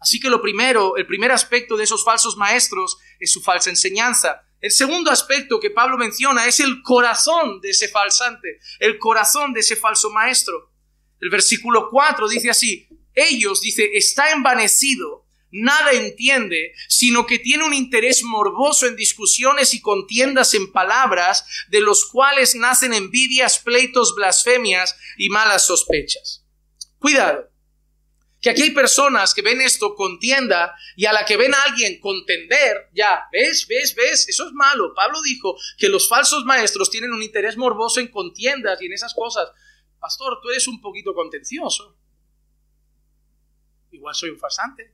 Así que lo primero, el primer aspecto de esos falsos maestros es su falsa enseñanza. El segundo aspecto que Pablo menciona es el corazón de ese falsante, el corazón de ese falso maestro. El versículo 4 dice así, ellos, dice, está envanecido nada entiende, sino que tiene un interés morboso en discusiones y contiendas en palabras, de los cuales nacen envidias, pleitos, blasfemias y malas sospechas. Cuidado, que aquí hay personas que ven esto contienda y a la que ven a alguien contender, ya, ves, ves, ves, eso es malo. Pablo dijo que los falsos maestros tienen un interés morboso en contiendas y en esas cosas. Pastor, tú eres un poquito contencioso. Igual soy un farsante.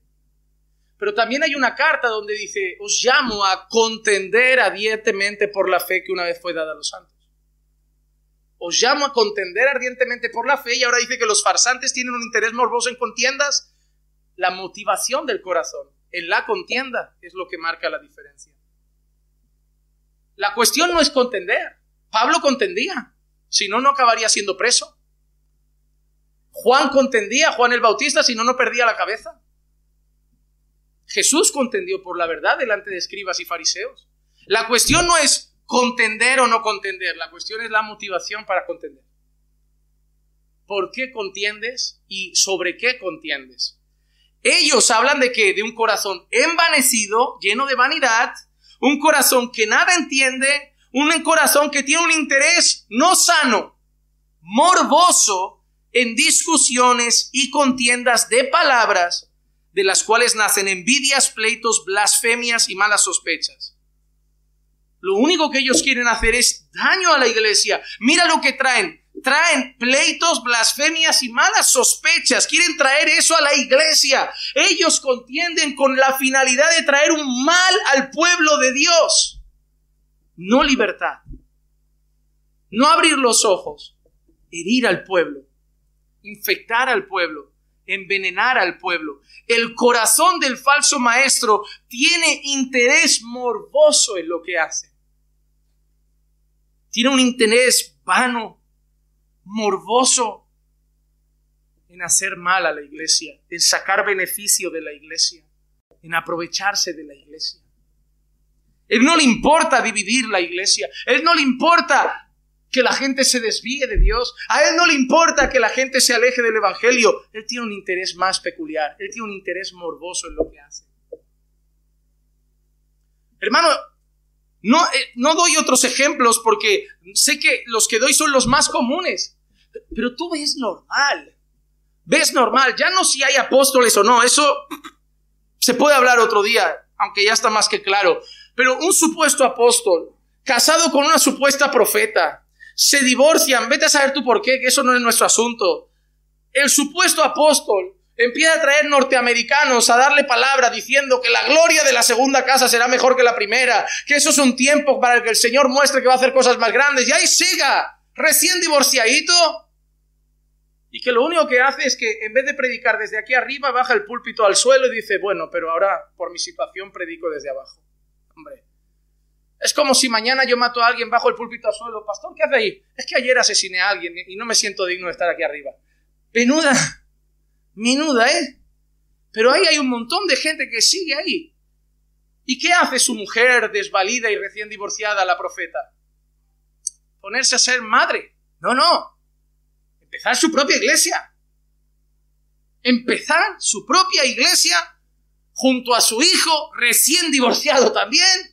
Pero también hay una carta donde dice, os llamo a contender ardientemente por la fe que una vez fue dada a los santos. Os llamo a contender ardientemente por la fe y ahora dice que los farsantes tienen un interés morboso en contiendas. La motivación del corazón en la contienda es lo que marca la diferencia. La cuestión no es contender. Pablo contendía, si no, no acabaría siendo preso. Juan contendía, Juan el Bautista, si no, no perdía la cabeza. Jesús contendió por la verdad delante de escribas y fariseos. La cuestión no es contender o no contender, la cuestión es la motivación para contender. ¿Por qué contiendes y sobre qué contiendes? Ellos hablan de que de un corazón envanecido, lleno de vanidad, un corazón que nada entiende, un corazón que tiene un interés no sano, morboso en discusiones y contiendas de palabras de las cuales nacen envidias, pleitos, blasfemias y malas sospechas. Lo único que ellos quieren hacer es daño a la iglesia. Mira lo que traen. Traen pleitos, blasfemias y malas sospechas. Quieren traer eso a la iglesia. Ellos contienden con la finalidad de traer un mal al pueblo de Dios. No libertad. No abrir los ojos. Herir al pueblo. Infectar al pueblo envenenar al pueblo. El corazón del falso maestro tiene interés morboso en lo que hace. Tiene un interés vano, morboso en hacer mal a la iglesia, en sacar beneficio de la iglesia, en aprovecharse de la iglesia. Él no le importa dividir la iglesia, él no le importa que la gente se desvíe de Dios. A Él no le importa que la gente se aleje del Evangelio. Él tiene un interés más peculiar. Él tiene un interés morboso en lo que hace. Hermano, no, eh, no doy otros ejemplos porque sé que los que doy son los más comunes. Pero tú ves normal. Ves normal. Ya no si hay apóstoles o no. Eso se puede hablar otro día, aunque ya está más que claro. Pero un supuesto apóstol casado con una supuesta profeta, se divorcian, vete a saber tú por qué, que eso no es nuestro asunto. El supuesto apóstol empieza a traer norteamericanos a darle palabra diciendo que la gloria de la segunda casa será mejor que la primera, que eso es un tiempo para que el Señor muestre que va a hacer cosas más grandes, y ahí siga, recién divorciadito, y que lo único que hace es que en vez de predicar desde aquí arriba, baja el púlpito al suelo y dice, bueno, pero ahora por mi situación predico desde abajo. Hombre, es como si mañana yo mato a alguien bajo el púlpito al suelo. Pastor, ¿qué hace ahí? Es que ayer asesiné a alguien y no me siento digno de estar aquí arriba. Menuda, menuda, ¿eh? Pero ahí hay un montón de gente que sigue ahí. ¿Y qué hace su mujer desvalida y recién divorciada, la profeta? Ponerse a ser madre. No, no. Empezar su propia iglesia. Empezar su propia iglesia junto a su hijo recién divorciado también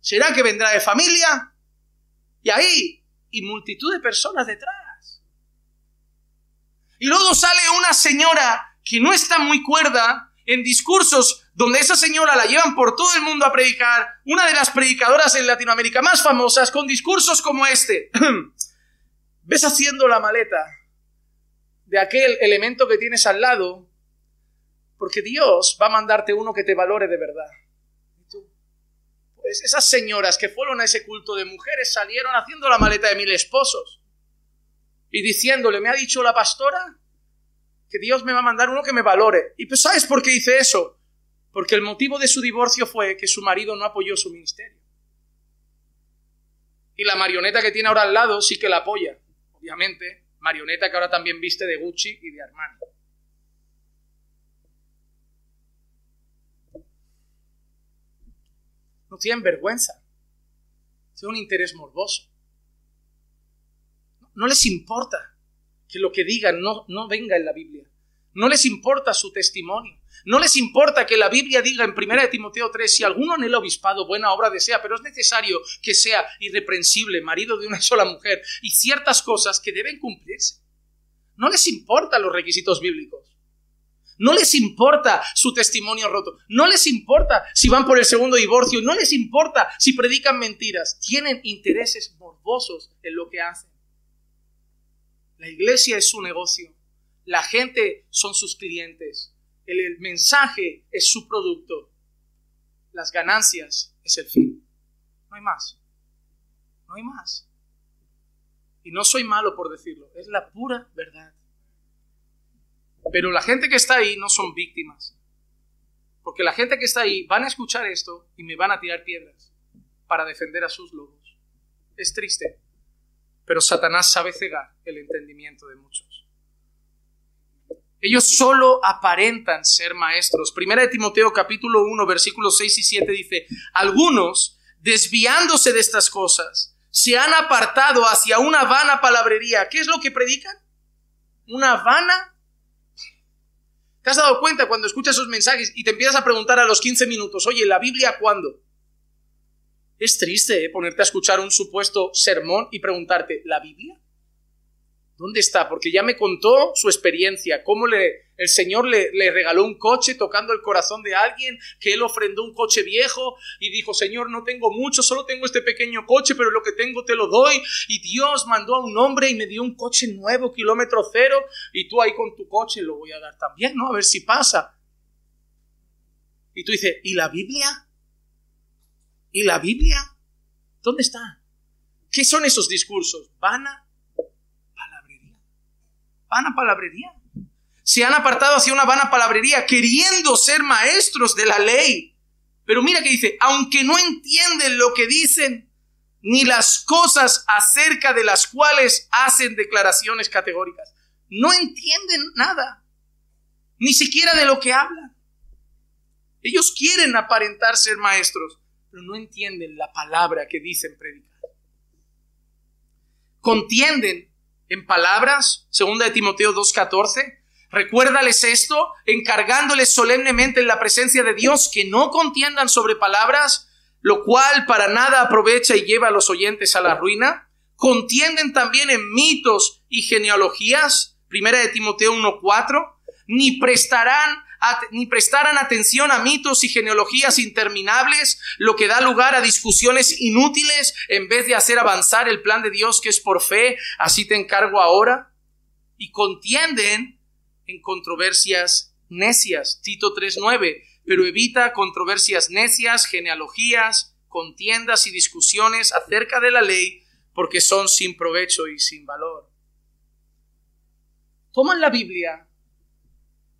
¿Será que vendrá de familia? Y ahí, y multitud de personas detrás. Y luego sale una señora que no está muy cuerda en discursos donde esa señora la llevan por todo el mundo a predicar, una de las predicadoras en Latinoamérica más famosas, con discursos como este. Ves haciendo la maleta de aquel elemento que tienes al lado, porque Dios va a mandarte uno que te valore de verdad esas señoras que fueron a ese culto de mujeres salieron haciendo la maleta de mil esposos y diciéndole, me ha dicho la pastora que Dios me va a mandar uno que me valore. Y pues ¿sabes por qué dice eso? Porque el motivo de su divorcio fue que su marido no apoyó su ministerio. Y la marioneta que tiene ahora al lado sí que la apoya, obviamente, marioneta que ahora también viste de Gucci y de Armani. No tienen vergüenza. Tienen un interés morboso. No les importa que lo que digan no, no venga en la Biblia. No les importa su testimonio. No les importa que la Biblia diga en 1 de Timoteo 3, si alguno en el obispado buena obra desea, pero es necesario que sea irreprensible, marido de una sola mujer, y ciertas cosas que deben cumplirse. No les importan los requisitos bíblicos. No les importa su testimonio roto. No les importa si van por el segundo divorcio. No les importa si predican mentiras. Tienen intereses morbosos en lo que hacen. La iglesia es su negocio. La gente son sus clientes. El, mensaje es su producto. Las ganancias es el fin. No hay más. No hay más. Y no soy malo por decirlo. Es la pura verdad. Pero la gente que está ahí no son víctimas. Porque la gente que está ahí van a escuchar esto y me van a tirar piedras para defender a sus lobos. Es triste. Pero Satanás sabe cegar el entendimiento de muchos. Ellos solo aparentan ser maestros. Primera de Timoteo capítulo 1 versículos 6 y 7 dice, algunos, desviándose de estas cosas, se han apartado hacia una vana palabrería. ¿Qué es lo que predican? Una vana. ¿Te has dado cuenta cuando escuchas esos mensajes y te empiezas a preguntar a los 15 minutos, oye, ¿la Biblia cuándo? Es triste ¿eh? ponerte a escuchar un supuesto sermón y preguntarte, ¿la Biblia? ¿Dónde está? Porque ya me contó su experiencia, cómo el Señor le, le, regaló un coche tocando el corazón de alguien, que él ofrendó un coche viejo y dijo, Señor, no tengo mucho, solo tengo este pequeño coche, pero lo que tengo te lo doy. Y Dios mandó a un hombre y me dio un coche nuevo, kilómetro cero, y tú ahí con tu coche lo voy a dar también, ¿no? A ver si pasa. Y tú dices, ¿y la Biblia? ¿Y la Biblia? ¿Dónde está? ¿Qué son esos discursos? ¿Vana? Vana palabrería. Se han apartado hacia una vana palabrería, queriendo ser maestros de la ley. Pero mira que dice, aunque no entienden lo que dicen, ni las cosas acerca de las cuales hacen declaraciones categóricas. No entienden nada, ni siquiera de lo que hablan. Ellos quieren aparentar ser maestros, pero no entienden la palabra que dicen predicar. Contienden en palabras, segunda de Timoteo 2.14. Recuérdales esto, encargándoles solemnemente en la presencia de Dios que no contiendan sobre palabras, lo cual para nada aprovecha y lleva a los oyentes a la ruina. Contienden también en mitos y genealogías, primera de Timoteo 1.4, ni prestarán ni prestaran atención a mitos y genealogías interminables, lo que da lugar a discusiones inútiles en vez de hacer avanzar el plan de Dios que es por fe, así te encargo ahora, y contienden en controversias necias, Tito 3.9, pero evita controversias necias, genealogías, contiendas y discusiones acerca de la ley, porque son sin provecho y sin valor. Toman la Biblia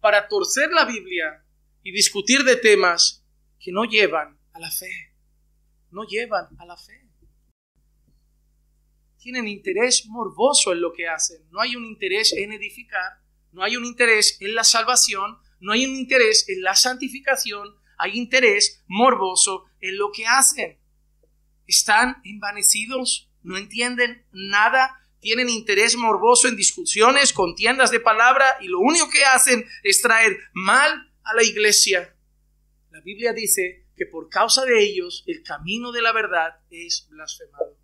para torcer la Biblia y discutir de temas que no llevan a la fe. No llevan a la fe. Tienen interés morboso en lo que hacen. No hay un interés en edificar, no hay un interés en la salvación, no hay un interés en la santificación, hay interés morboso en lo que hacen. Están envanecidos, no entienden nada tienen interés morboso en discusiones, contiendas de palabra y lo único que hacen es traer mal a la iglesia. La Biblia dice que por causa de ellos el camino de la verdad es blasfemado.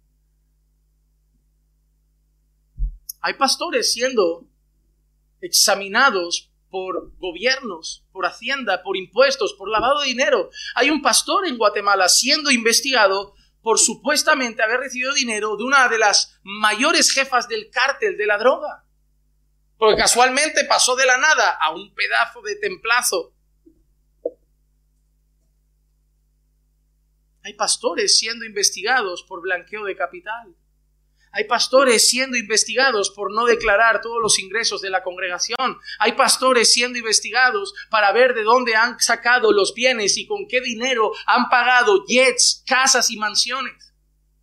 Hay pastores siendo examinados por gobiernos, por hacienda, por impuestos, por lavado de dinero. Hay un pastor en Guatemala siendo investigado por supuestamente haber recibido dinero de una de las mayores jefas del cártel de la droga. Porque casualmente pasó de la nada a un pedazo de templazo. Hay pastores siendo investigados por blanqueo de capital. Hay pastores siendo investigados por no declarar todos los ingresos de la congregación. Hay pastores siendo investigados para ver de dónde han sacado los bienes y con qué dinero han pagado jets, casas y mansiones.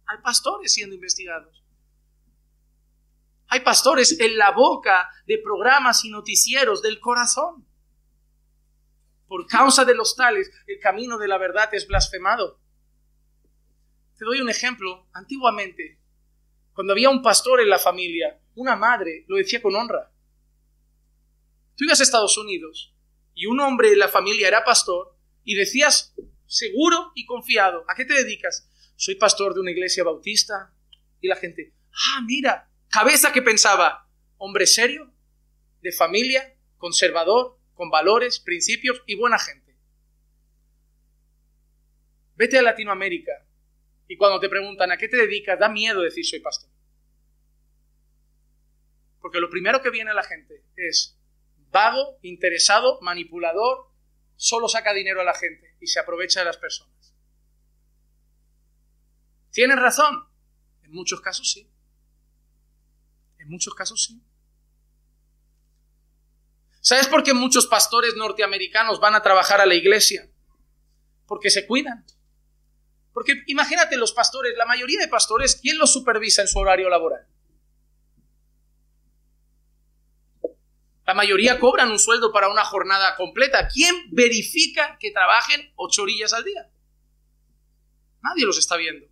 Hay pastores siendo investigados. Hay pastores en la boca de programas y noticieros del corazón. Por causa de los tales, el camino de la verdad es blasfemado. Te doy un ejemplo. Antiguamente, cuando había un pastor en la familia, una madre lo decía con honra. Tú ibas a Estados Unidos y un hombre en la familia era pastor y decías seguro y confiado, ¿a qué te dedicas? Soy pastor de una iglesia bautista. Y la gente, ah, mira, cabeza que pensaba, hombre serio, de familia, conservador, con valores, principios y buena gente. Vete a Latinoamérica y cuando te preguntan a qué te dedicas, da miedo decir soy pastor. Porque lo primero que viene a la gente es vago, interesado, manipulador, solo saca dinero a la gente y se aprovecha de las personas. ¿Tienes razón? En muchos casos sí. En muchos casos sí. ¿Sabes por qué muchos pastores norteamericanos van a trabajar a la iglesia? Porque se cuidan. Porque imagínate los pastores, la mayoría de pastores, ¿quién los supervisa en su horario laboral? La mayoría cobran un sueldo para una jornada completa. ¿Quién verifica que trabajen ocho horillas al día? Nadie los está viendo.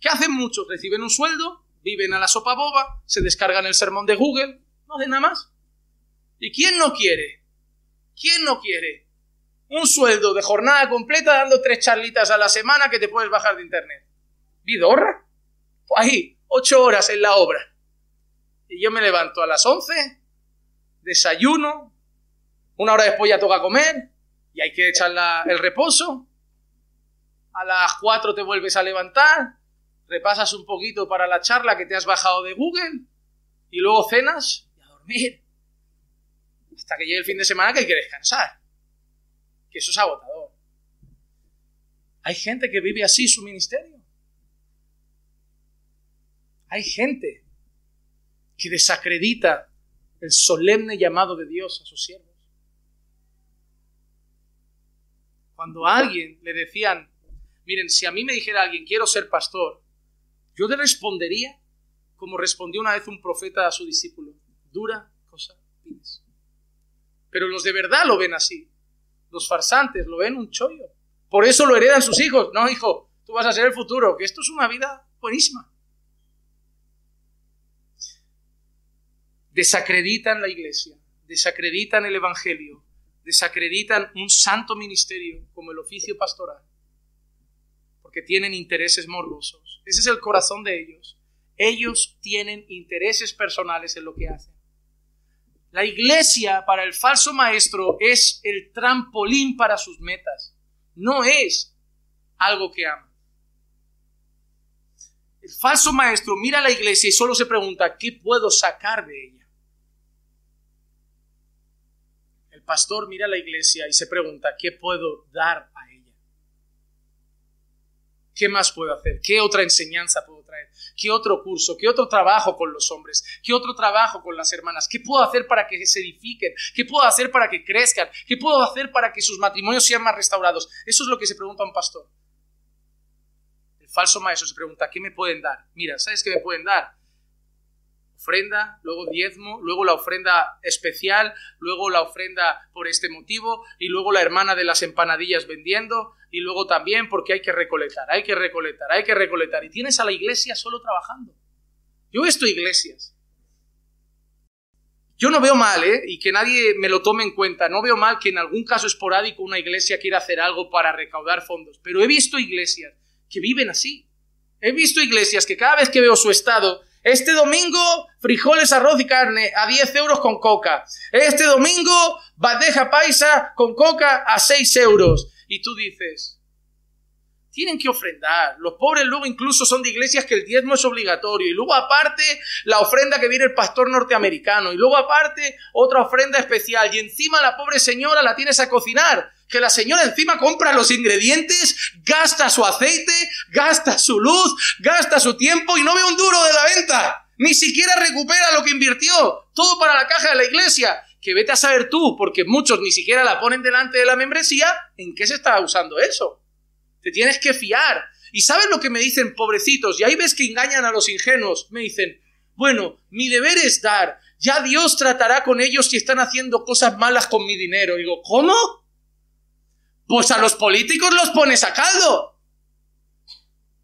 ¿Qué hacen muchos? Reciben un sueldo, viven a la sopa boba, se descargan el sermón de Google, no hacen nada más. ¿Y quién no quiere? ¿Quién no quiere? Un sueldo de jornada completa dando tres charlitas a la semana que te puedes bajar de internet. ¿Vidorra? Ahí, ocho horas en la obra. Y yo me levanto a las once, desayuno, una hora después ya toca comer y hay que echar el reposo. A las cuatro te vuelves a levantar, repasas un poquito para la charla que te has bajado de Google y luego cenas y a dormir hasta que llegue el fin de semana que hay que descansar. Que eso es agotador. Hay gente que vive así su ministerio. Hay gente que desacredita el solemne llamado de Dios a sus siervos. Cuando a alguien le decían, miren, si a mí me dijera alguien, quiero ser pastor, yo le respondería como respondió una vez un profeta a su discípulo, dura cosa pides. Pero los de verdad lo ven así. Los farsantes lo ven un chollo. Por eso lo heredan sus hijos. No, hijo, tú vas a ser el futuro, que esto es una vida buenísima. Desacreditan la iglesia, desacreditan el evangelio, desacreditan un santo ministerio como el oficio pastoral, porque tienen intereses morbosos. Ese es el corazón de ellos. Ellos tienen intereses personales en lo que hacen. La iglesia para el falso maestro es el trampolín para sus metas, no es algo que ama. El falso maestro mira a la iglesia y solo se pregunta, ¿qué puedo sacar de ella? El pastor mira a la iglesia y se pregunta, ¿qué puedo dar? ¿Qué más puedo hacer? ¿Qué otra enseñanza puedo traer? ¿Qué otro curso? ¿Qué otro trabajo con los hombres? ¿Qué otro trabajo con las hermanas? ¿Qué puedo hacer para que se edifiquen? ¿Qué puedo hacer para que crezcan? ¿Qué puedo hacer para que sus matrimonios sean más restaurados? Eso es lo que se pregunta un pastor. El falso maestro se pregunta, ¿qué me pueden dar? Mira, ¿sabes qué me pueden dar? Ofrenda, luego diezmo, luego la ofrenda especial, luego la ofrenda por este motivo y luego la hermana de las empanadillas vendiendo y luego también porque hay que recolectar, hay que recolectar, hay que recolectar y tienes a la iglesia solo trabajando. Yo he visto iglesias. Yo no veo mal, ¿eh? Y que nadie me lo tome en cuenta. No veo mal que en algún caso esporádico una iglesia quiera hacer algo para recaudar fondos. Pero he visto iglesias que viven así. He visto iglesias que cada vez que veo su estado este domingo, frijoles, arroz y carne a 10 euros con coca. Este domingo, bandeja paisa con coca a 6 euros. Y tú dices, tienen que ofrendar. Los pobres luego incluso son de iglesias que el diezmo es obligatorio. Y luego aparte la ofrenda que viene el pastor norteamericano. Y luego aparte otra ofrenda especial. Y encima la pobre señora la tienes a cocinar que la señora encima compra los ingredientes, gasta su aceite, gasta su luz, gasta su tiempo y no ve un duro de la venta. Ni siquiera recupera lo que invirtió. Todo para la caja de la iglesia. Que vete a saber tú, porque muchos ni siquiera la ponen delante de la membresía, ¿en qué se está usando eso? Te tienes que fiar. ¿Y sabes lo que me dicen, pobrecitos? Y ahí ves que engañan a los ingenuos. Me dicen, bueno, mi deber es dar. Ya Dios tratará con ellos si están haciendo cosas malas con mi dinero. Y digo, ¿cómo? Pues a los políticos los pones a caldo.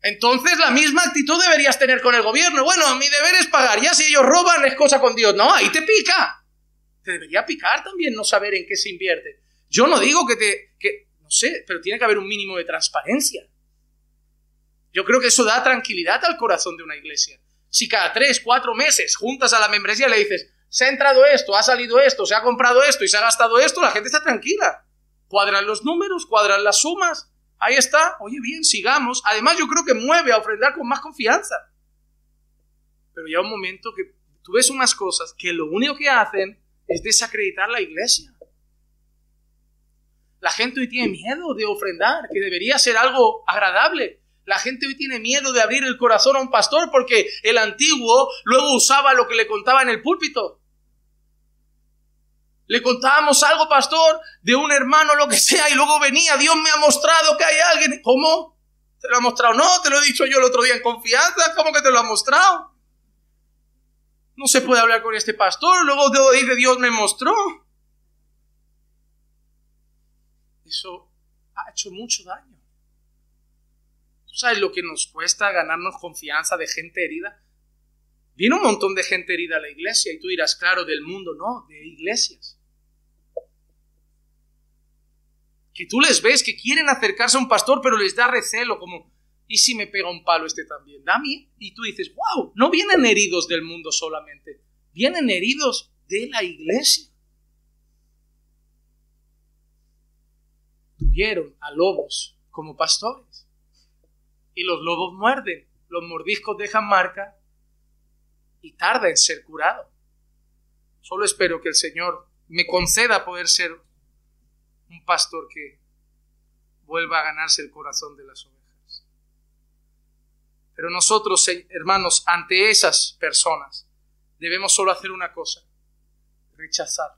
Entonces la misma actitud deberías tener con el gobierno. Bueno, mi deber es pagar. Ya si ellos roban es cosa con Dios. No, ahí te pica. Te debería picar también no saber en qué se invierte. Yo no digo que te... Que, no sé, pero tiene que haber un mínimo de transparencia. Yo creo que eso da tranquilidad al corazón de una iglesia. Si cada tres, cuatro meses juntas a la membresía le dices, se ha entrado esto, ha salido esto, se ha comprado esto y se ha gastado esto, la gente está tranquila. Cuadran los números, cuadran las sumas. Ahí está. Oye, bien, sigamos. Además, yo creo que mueve a ofrendar con más confianza. Pero ya un momento que tú ves unas cosas que lo único que hacen es desacreditar la iglesia. La gente hoy tiene miedo de ofrendar, que debería ser algo agradable. La gente hoy tiene miedo de abrir el corazón a un pastor porque el antiguo luego usaba lo que le contaba en el púlpito. Le contábamos algo, pastor, de un hermano, lo que sea, y luego venía, Dios me ha mostrado que hay alguien. ¿Cómo? ¿Te lo ha mostrado? No, te lo he dicho yo el otro día en confianza. ¿Cómo que te lo ha mostrado? No se puede hablar con este pastor. Luego dice Dios me mostró. Eso ha hecho mucho daño. ¿Tú sabes lo que nos cuesta ganarnos confianza de gente herida? Viene un montón de gente herida a la iglesia y tú dirás, claro, del mundo, no, de iglesias. Que tú les ves que quieren acercarse a un pastor, pero les da recelo, como, ¿y si me pega un palo este también? Dame. Y tú dices, wow, no vienen heridos del mundo solamente, vienen heridos de la iglesia. Tuvieron a lobos como pastores. Y los lobos muerden, los mordiscos dejan marca y tarda en ser curado. Solo espero que el Señor me conceda poder ser pastor que vuelva a ganarse el corazón de las ovejas. Pero nosotros, hermanos, ante esas personas, debemos solo hacer una cosa, rechazar,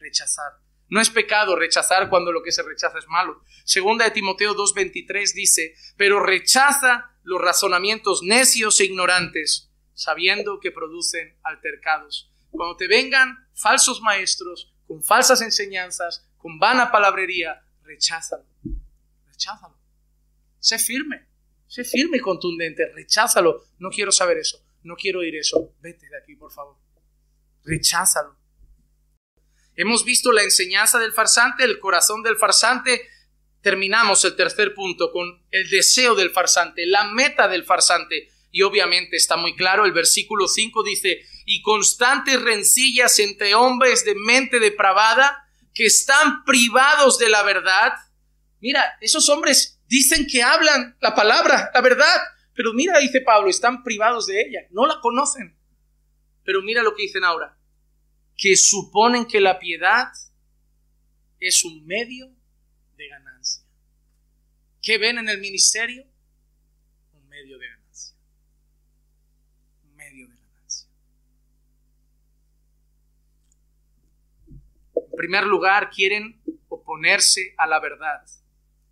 rechazar. No es pecado rechazar cuando lo que se rechaza es malo. Segunda de Timoteo 2.23 dice, pero rechaza los razonamientos necios e ignorantes, sabiendo que producen altercados. Cuando te vengan falsos maestros con falsas enseñanzas, con vana palabrería, recházalo. Recházalo. Sé firme. Sé firme y contundente. Recházalo. No quiero saber eso. No quiero oír eso. Vete de aquí, por favor. Recházalo. Hemos visto la enseñanza del farsante, el corazón del farsante. Terminamos el tercer punto con el deseo del farsante, la meta del farsante. Y obviamente está muy claro, el versículo 5 dice, y constantes rencillas entre hombres de mente depravada que están privados de la verdad. Mira, esos hombres dicen que hablan la palabra, la verdad, pero mira, dice Pablo, están privados de ella, no la conocen. Pero mira lo que dicen ahora, que suponen que la piedad es un medio de ganancia. ¿Qué ven en el ministerio? Un medio de ganancia. Un medio de ganancia. Primer lugar, quieren oponerse a la verdad.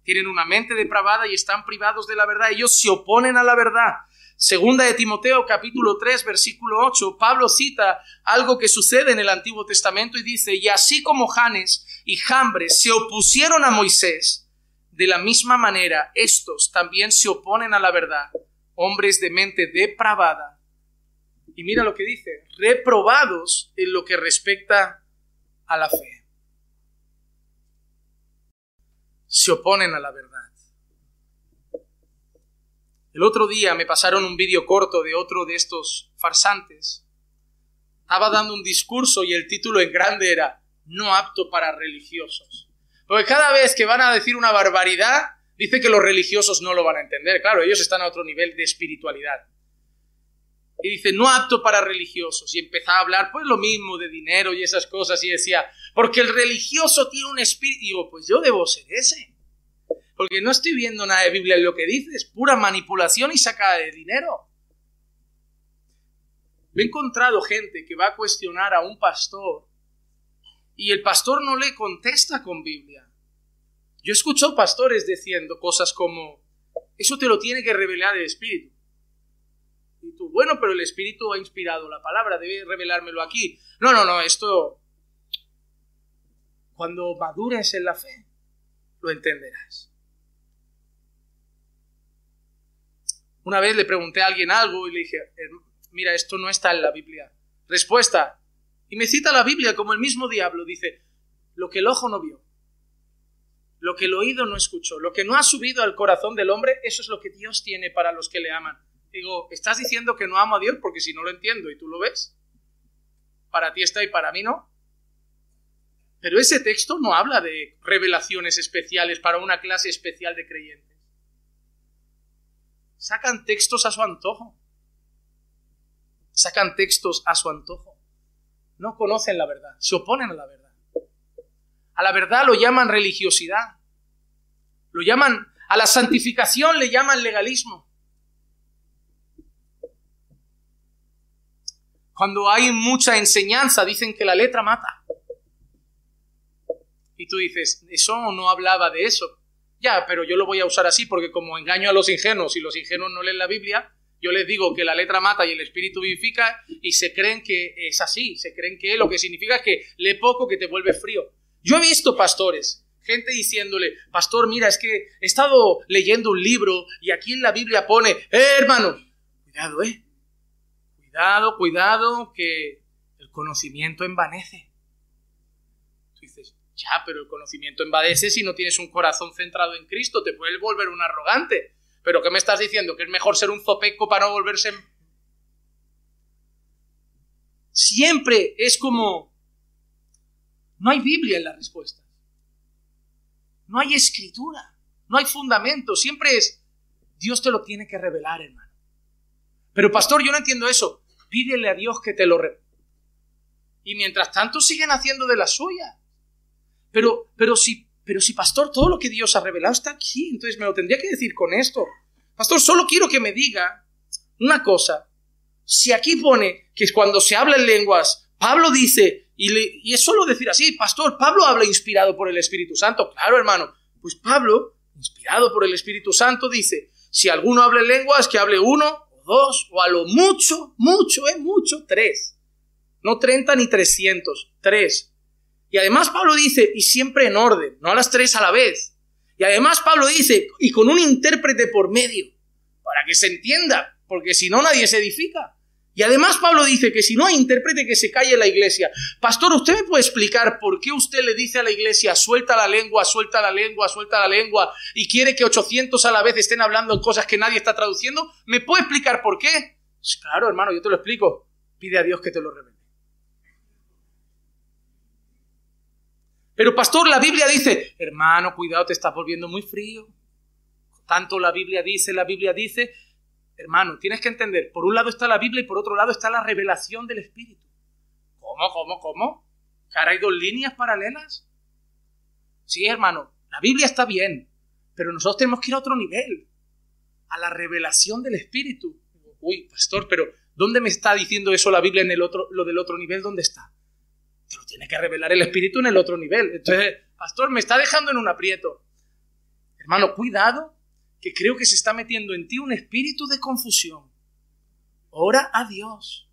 Tienen una mente depravada y están privados de la verdad. Ellos se oponen a la verdad. Segunda de Timoteo capítulo 3 versículo 8, Pablo cita algo que sucede en el Antiguo Testamento y dice, y así como Janes y Jambres se opusieron a Moisés, de la misma manera estos también se oponen a la verdad, hombres de mente depravada. Y mira lo que dice, reprobados en lo que respecta a la fe. Se oponen a la verdad. El otro día me pasaron un vídeo corto de otro de estos farsantes. Estaba dando un discurso y el título en grande era No apto para religiosos. Porque cada vez que van a decir una barbaridad, dice que los religiosos no lo van a entender. Claro, ellos están a otro nivel de espiritualidad. Y dice, no apto para religiosos. Y empezaba a hablar, pues lo mismo de dinero y esas cosas. Y decía, porque el religioso tiene un espíritu. Y digo, pues yo debo ser ese porque no estoy viendo nada de Biblia en lo que dice, es pura manipulación y sacada de dinero. He encontrado gente que va a cuestionar a un pastor y el pastor no le contesta con Biblia. Yo he escuchado pastores diciendo cosas como, eso te lo tiene que revelar el Espíritu. Y tú, bueno, pero el Espíritu ha inspirado la palabra, debe revelármelo aquí. No, no, no, esto, cuando madures en la fe, lo entenderás. Una vez le pregunté a alguien algo y le dije, mira, esto no está en la Biblia. Respuesta. Y me cita la Biblia como el mismo diablo. Dice, lo que el ojo no vio, lo que el oído no escuchó, lo que no ha subido al corazón del hombre, eso es lo que Dios tiene para los que le aman. Digo, ¿estás diciendo que no amo a Dios? Porque si no lo entiendo y tú lo ves. para ti está y para mí no. Pero ese texto no habla de revelaciones especiales para una clase especial de creyentes. Sacan textos a su antojo. Sacan textos a su antojo. No conocen la verdad, se oponen a la verdad. A la verdad lo llaman religiosidad. Lo llaman, a la santificación le llaman legalismo. Cuando hay mucha enseñanza dicen que la letra mata. Y tú dices, eso no hablaba de eso. Ya, pero yo lo voy a usar así porque como engaño a los ingenuos y los ingenuos no leen la Biblia, yo les digo que la letra mata y el espíritu vivifica y se creen que es así, se creen que lo que significa es que lee poco que te vuelve frío. Yo he visto pastores, gente diciéndole, pastor, mira, es que he estado leyendo un libro y aquí en la Biblia pone, eh, hermano, cuidado, eh, cuidado, cuidado, que el conocimiento envanece. Tú dices, ya, pero el conocimiento envanece si no tienes un corazón centrado en Cristo, te puede volver un arrogante. Pero ¿qué me estás diciendo? ¿Que es mejor ser un zopeco para no volverse... Siempre es como no hay Biblia en la respuesta. No hay escritura. No hay fundamento. Siempre es, Dios te lo tiene que revelar, hermano. Pero pastor, yo no entiendo eso. Pídele a Dios que te lo. Y mientras tanto siguen haciendo de la suya. Pero, pero si, pero si, pastor, todo lo que Dios ha revelado está aquí, entonces me lo tendría que decir con esto. Pastor, solo quiero que me diga una cosa. Si aquí pone que cuando se habla en lenguas, Pablo dice y, es solo decir así, pastor, Pablo habla inspirado por el Espíritu Santo. Claro, hermano. Pues Pablo, inspirado por el Espíritu Santo, dice, si alguno habla lenguas, que hable uno dos, o a lo mucho, mucho, es mucho, tres. No treinta ni trescientos, tres. Y además Pablo dice, y siempre en orden, no a las tres a la vez. Y además Pablo dice, y con un intérprete por medio, para que se entienda, porque si no nadie se edifica. Y además Pablo dice que si no hay intérprete que se calle la iglesia. Pastor, ¿usted me puede explicar por qué usted le dice a la iglesia suelta la lengua, suelta la lengua, suelta la lengua y quiere que 800 a la vez estén hablando cosas que nadie está traduciendo? ¿Me puede explicar por qué? Claro, hermano, yo te lo explico. Pide a Dios que te lo revele. Pero pastor, la Biblia dice, hermano, cuidado, te estás volviendo muy frío. Tanto la Biblia dice, la Biblia dice, Hermano, tienes que entender, por un lado está la Biblia y por otro lado está la revelación del Espíritu. ¿Cómo, cómo, cómo? ¿Que ahora hay dos líneas paralelas? Sí, hermano, la Biblia está bien, pero nosotros tenemos que ir a otro nivel, a la revelación del Espíritu. Uy, pastor, pero ¿dónde me está diciendo eso la Biblia en el otro, lo del otro nivel? ¿Dónde está? Te lo tiene que revelar el Espíritu en el otro nivel. Entonces, pastor, me está dejando en un aprieto. Hermano, cuidado que creo que se está metiendo en ti un espíritu de confusión. Ora a Dios.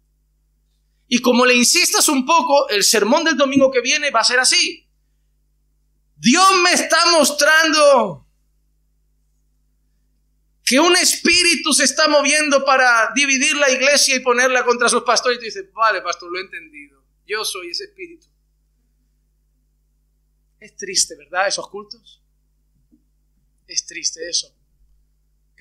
Y como le insistas un poco, el sermón del domingo que viene va a ser así. Dios me está mostrando que un espíritu se está moviendo para dividir la iglesia y ponerla contra sus pastores. Y tú dices, vale, pastor, lo he entendido. Yo soy ese espíritu. Es triste, ¿verdad? Esos cultos. Es triste eso.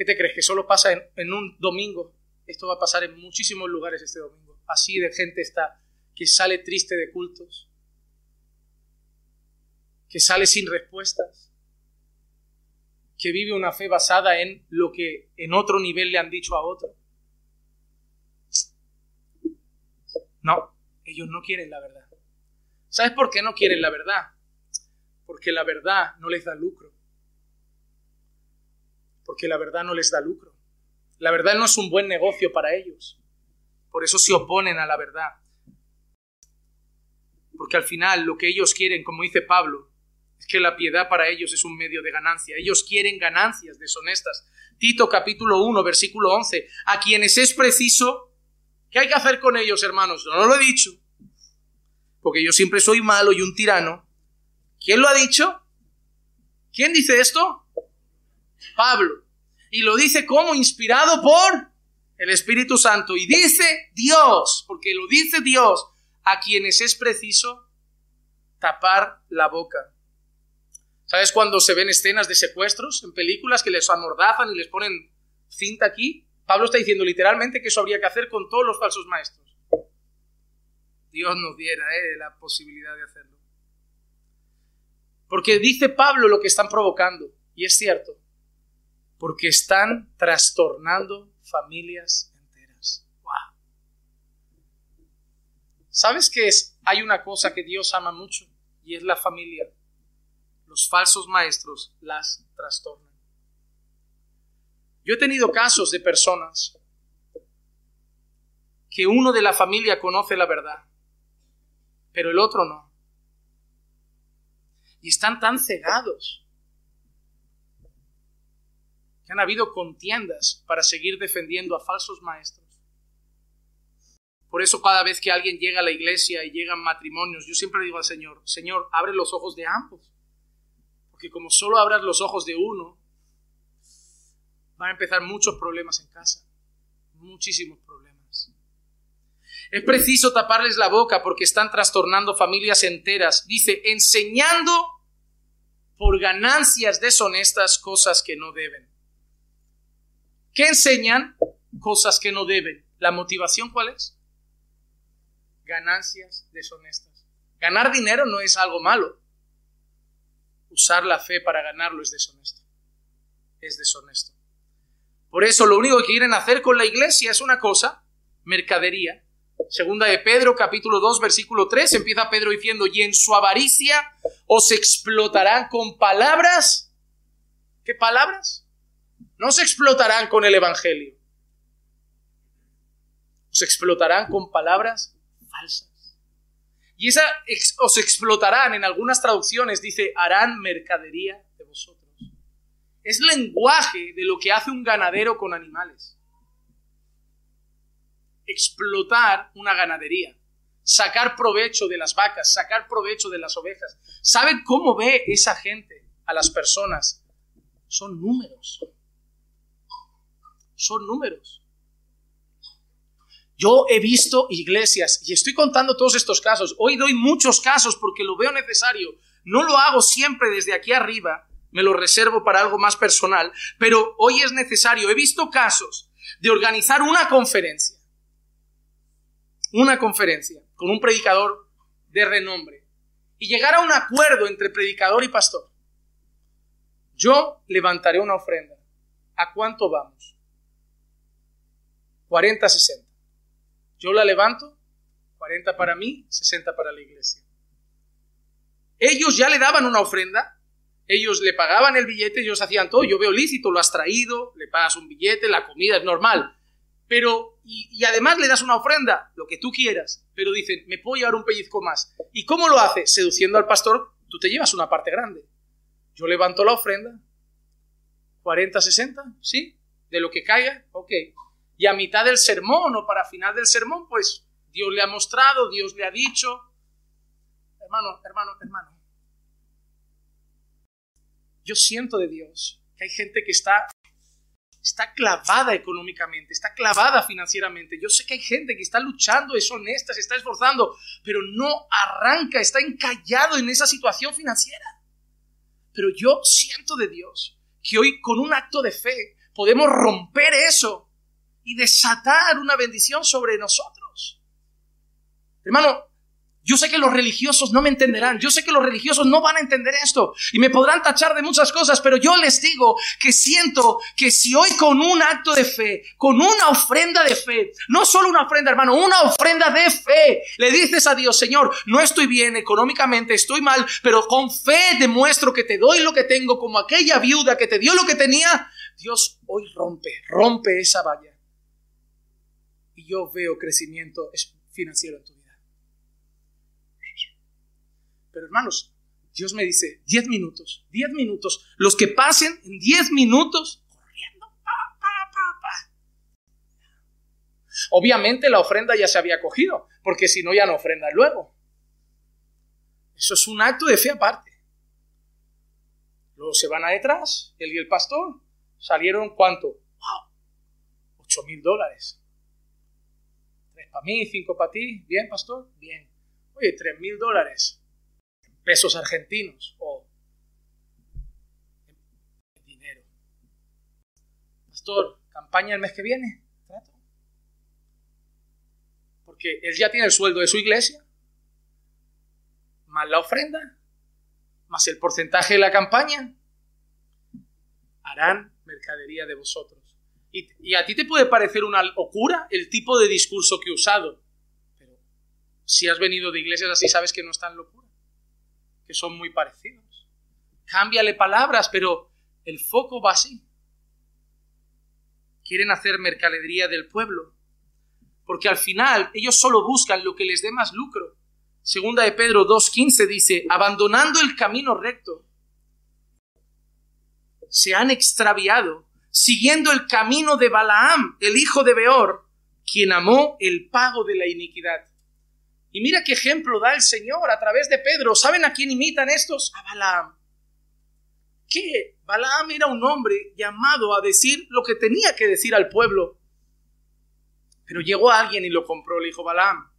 ¿Qué te crees? ¿Que solo pasa en, un domingo? Esto va a pasar en muchísimos lugares este domingo. Así de gente está que sale triste de cultos, que sale sin respuestas, que vive una fe basada en lo que en otro nivel le han dicho a otro. No, ellos no quieren la verdad. ¿Sabes por qué no quieren la verdad? Porque la verdad no les da lucro porque la verdad no les da lucro. La verdad no es un buen negocio para ellos. Por eso se oponen a la verdad. Porque al final lo que ellos quieren, como dice Pablo, es que la piedad para ellos es un medio de ganancia. Ellos quieren ganancias deshonestas. Tito capítulo 1, versículo 11. A quienes es preciso, ¿qué hay que hacer con ellos, hermanos? No, no lo he dicho. Porque yo siempre soy malo y un tirano. ¿Quién lo ha dicho? ¿Quién dice esto? Pablo. Y lo dice como inspirado por el Espíritu Santo. Y dice Dios, porque lo dice Dios, a quienes es preciso tapar la boca. ¿Sabes cuando se ven escenas de secuestros en películas que les amordazan y les ponen cinta aquí? Pablo está diciendo literalmente que eso habría que hacer con todos los falsos maestros. Dios nos diera eh, la posibilidad de hacerlo. Porque dice Pablo lo que están provocando, y es cierto, porque están trastornando familias enteras. ¿Sabes qué es? Hay una cosa que Dios ama mucho y es la familia. Los falsos maestros las trastornan. Yo he tenido casos de personas que uno de la familia conoce la verdad, pero el otro no. Y están tan cegados han habido contiendas para seguir defendiendo a falsos maestros. Por eso cada vez que alguien llega a la iglesia y llegan matrimonios, yo siempre digo al Señor, Señor, abre los ojos de ambos. Porque como solo abras los ojos de uno, van a empezar muchos problemas en casa. Muchísimos problemas. Es preciso taparles la boca porque están trastornando familias enteras. Dice, enseñando por ganancias deshonestas cosas que no deben. ¿Qué enseñan? Cosas que no deben. ¿La motivación cuál es? Ganancias deshonestas. Ganar dinero no es algo malo. Usar la fe para ganarlo es deshonesto. Es deshonesto. Por eso lo único que quieren hacer con la iglesia es una cosa, mercadería. Segunda de Pedro, capítulo 2, versículo 3, empieza Pedro diciendo, y en su avaricia os explotarán con palabras. ¿Qué palabras? No se explotarán con el Evangelio. Os explotarán con palabras falsas. Y esa os explotarán, en algunas traducciones dice, harán mercadería de vosotros. Es lenguaje de lo que hace un ganadero con animales. Explotar una ganadería, sacar provecho de las vacas, sacar provecho de las ovejas. ¿Saben cómo ve esa gente a las personas? Son números. Son números. Yo he visto iglesias, y estoy contando todos estos casos, hoy doy muchos casos porque lo veo necesario, no lo hago siempre desde aquí arriba, me lo reservo para algo más personal, pero hoy es necesario. He visto casos de organizar una conferencia, una conferencia con un predicador de renombre y llegar a un acuerdo entre predicador y pastor. Yo levantaré una ofrenda. ¿A cuánto vamos? 40, 60. Yo la levanto, 40 para mí, 60 para la iglesia. Ellos ya le daban una ofrenda ellos le pagaban el billete, ellos hacían todo, yo veo lícito, lo has traído, le pagas un billete, la comida es normal, pero, y, además le das una ofrenda, lo que tú quieras, pero dicen, me puedo llevar un pellizco más. ¿Y cómo lo hace? Seduciendo al pastor, tú te llevas una parte grande. Yo levanto la ofrenda, 40, 60, ¿sí? De lo que caiga, ok. Y a mitad del sermón o para final del sermón, pues Dios le ha mostrado, Dios le ha dicho, hermano, hermano, hermano, yo siento de Dios que hay gente que está, está clavada económicamente, está clavada financieramente. Yo sé que hay gente que está luchando, es honesta, se está esforzando, pero no arranca, está encallado en esa situación financiera. Pero yo siento de Dios que hoy con un acto de fe podemos romper eso y desatar una bendición sobre nosotros. Hermano, yo sé que los religiosos no me entenderán, yo sé que los religiosos no van a entender esto y me podrán tachar de muchas cosas, pero yo les digo que siento que si hoy con un acto de fe, con una ofrenda de fe, no solo una ofrenda hermano, una ofrenda de fe, le dices a Dios, Señor, no estoy bien económicamente, estoy mal, pero con fe demuestro que te doy lo que tengo como aquella viuda que te dio lo que tenía, Dios hoy rompe, rompe esa valla. Y yo veo crecimiento financiero en tu vida. Pero hermanos, Dios me dice, 10 minutos, 10 minutos, los que pasen en 10 minutos corriendo, pa, pa, pa, Obviamente la ofrenda ya se había cogido, porque si no ya no ofrenda luego. Eso es un acto de fe aparte. Luego se van a detrás, él y el pastor. Salieron cuánto? ¡Wow! 8 mil dólares. Para mí, cinco para ti. Bien, pastor. Bien. Oye, tres mil dólares pesos argentinos o dinero. Pastor, campaña el mes que viene, trato. Porque él ya tiene el sueldo de su iglesia, más la ofrenda, más el porcentaje de la campaña, harán mercadería de vosotros. Y, a ti te puede parecer una locura el tipo de discurso que he usado, pero si has venido de iglesias así sabes que no es tan locura, que son muy parecidos. Cámbiale palabras, pero el foco va así. Quieren hacer mercadería del pueblo, porque al final ellos solo buscan lo que les dé más lucro. Segunda de Pedro 2.15 dice, abandonando el camino recto, se han extraviado, siguiendo el camino de Balaam, el hijo de Beor, quien amó el pago de la iniquidad. Y mira qué ejemplo da el Señor a través de Pedro. ¿Saben a quién imitan estos? A Balaam. ¿Qué? Balaam era un hombre llamado a decir lo que tenía que decir al pueblo. Pero llegó alguien y lo compró, le dijo Balaam.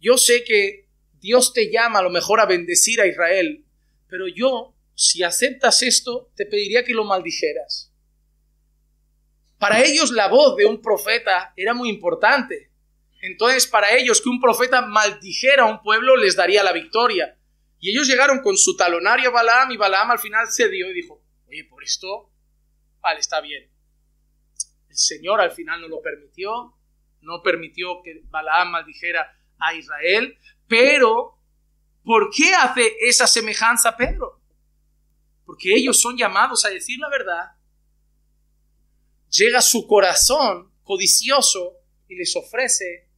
Yo sé que Dios te llama a lo mejor a bendecir a Israel, pero yo si aceptas esto, te pediría que lo maldijeras. Para ellos la voz de un profeta era muy importante. Entonces, para ellos que un profeta maldijera a un pueblo les daría la victoria. Y ellos llegaron con su talonario a Balaam y Balaam al final cedió y dijo, oye, por esto, vale, está bien. El Señor al final no lo permitió, no permitió que Balaam maldijera a Israel, pero ¿por qué hace esa semejanza Pedro? porque ellos son llamados a decir la verdad, llega su corazón codicioso y les ofrece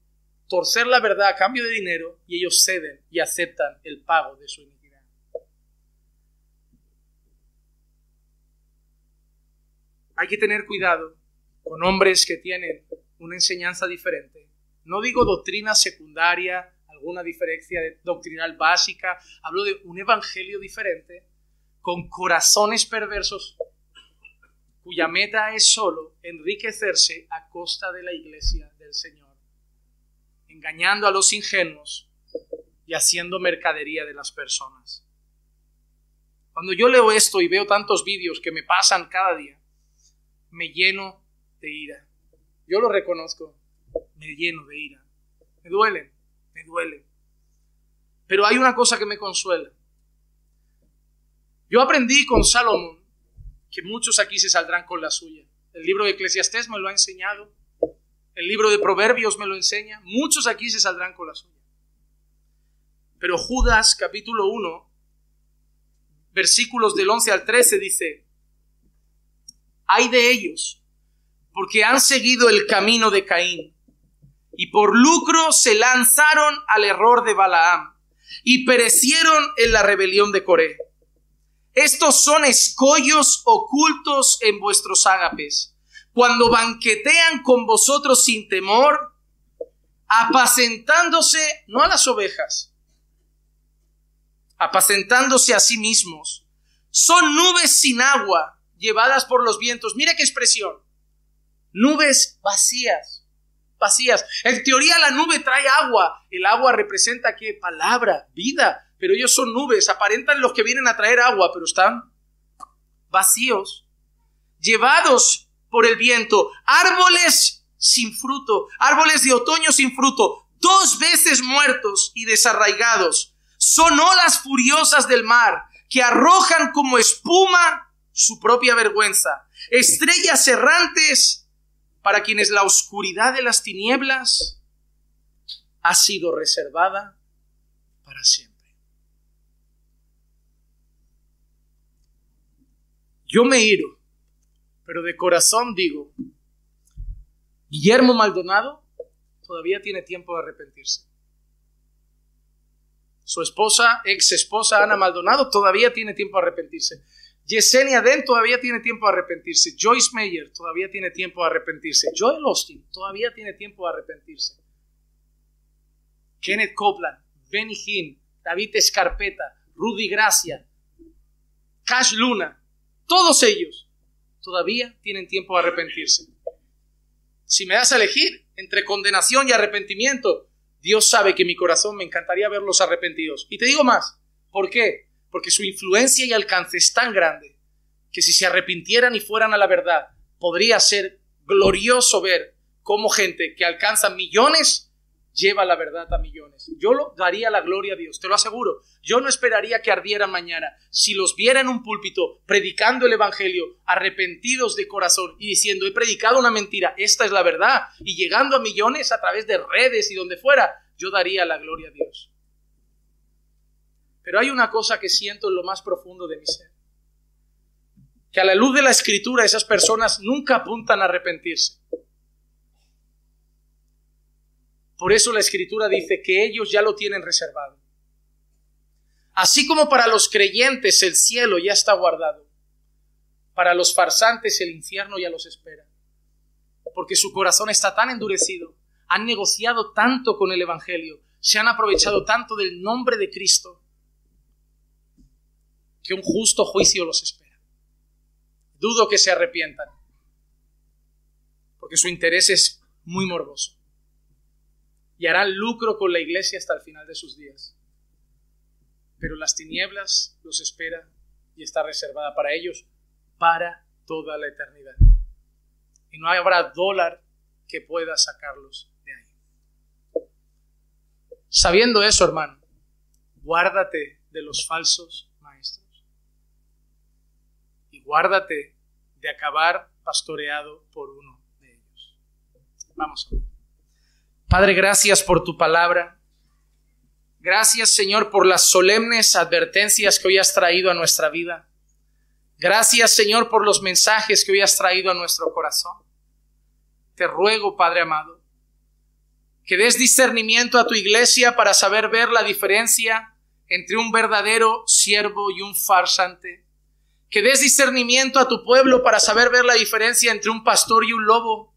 torcer la verdad a cambio de dinero y ellos ceden y aceptan el pago de su iniquidad. Hay que tener cuidado con hombres que tienen una enseñanza diferente. No digo doctrina secundaria, alguna diferencia doctrinal básica, hablo de un evangelio diferente con corazones perversos cuya meta es solo enriquecerse a costa de la iglesia del Señor, engañando a los ingenuos y haciendo mercadería de las personas. Cuando yo leo esto y veo tantos vídeos que me pasan cada día, me lleno de ira. Yo lo reconozco, me lleno de ira. Me duele, me duele. Pero hay una cosa que me consuela. Yo aprendí con Salomón que muchos aquí se saldrán con la suya. El libro de Eclesiastés me lo ha enseñado. El libro de Proverbios me lo enseña. Muchos aquí se saldrán con la suya. Pero Judas capítulo 1, versículos del 11 al 13 dice, hay de ellos, porque han seguido el camino de Caín, y por lucro se lanzaron al error de Balaam, y perecieron en la rebelión de Coré. Estos son escollos ocultos en vuestros ágapes, cuando banquetean con vosotros sin temor, apacentándose no a las ovejas, apacentándose a sí mismos. Son nubes sin agua, llevadas por los vientos. Mira qué expresión. Nubes vacías, vacías. En teoría la nube trae agua. El agua representa qué? Palabra, vida pero ellos son nubes, aparentan los que vienen a traer agua, pero están vacíos, llevados por el viento, árboles sin fruto, árboles de otoño sin fruto, dos veces muertos y desarraigados. Son olas furiosas del mar que arrojan como espuma su propia vergüenza, estrellas errantes para quienes la oscuridad de las tinieblas ha sido reservada para siempre. Yo me iro, pero de corazón digo, Guillermo Maldonado todavía tiene tiempo de arrepentirse. Su esposa, ex esposa Ana Maldonado, todavía tiene tiempo de arrepentirse. Yesenia Den todavía tiene tiempo de arrepentirse. Joyce Meyer todavía tiene tiempo de arrepentirse. Joel Austin todavía tiene tiempo de arrepentirse. Kenneth Copeland, Benny Hinn, David Escarpeta, Rudy Gracia, Cash Luna, todos ellos todavía tienen tiempo de arrepentirse. Si me das a elegir entre condenación y arrepentimiento, Dios sabe que mi corazón me encantaría verlos arrepentidos. Y te digo más, ¿por qué? Porque su influencia y alcance es tan grande que si se arrepintieran y fueran a la verdad, podría ser glorioso ver cómo gente que alcanza millones lleva la verdad a millones. Yo lo daría la gloria a Dios, te lo aseguro. Yo no esperaría que ardieran mañana. Si los viera en un púlpito predicando el Evangelio, arrepentidos de corazón y diciendo, he predicado una mentira, esta es la verdad, y llegando a millones a través de redes y donde fuera, yo daría la gloria a Dios. Pero hay una cosa que siento en lo más profundo de mi ser. Que a la luz de la escritura esas personas nunca apuntan a arrepentirse. Por eso la escritura dice que ellos ya lo tienen reservado. Así como para los creyentes el cielo ya está guardado, para los farsantes el infierno ya los espera. Porque su corazón está tan endurecido, han negociado tanto con el Evangelio, se han aprovechado tanto del nombre de Cristo, que un justo juicio los espera. Dudo que se arrepientan, porque su interés es muy morboso y harán lucro con la iglesia hasta el final de sus días. Pero las tinieblas los espera y está reservada para ellos para toda la eternidad. Y no habrá dólar que pueda sacarlos de ahí. Sabiendo eso, hermano, guárdate de los falsos maestros. Y guárdate de acabar pastoreado por uno de ellos. Vamos a ver. Padre, gracias por tu palabra. Gracias, Señor, por las solemnes advertencias que hoy has traído a nuestra vida. Gracias, Señor, por los mensajes que hoy has traído a nuestro corazón. Te ruego, Padre amado, que des discernimiento a tu iglesia para saber ver la diferencia entre un verdadero siervo y un farsante. Que des discernimiento a tu pueblo para saber ver la diferencia entre un pastor y un lobo,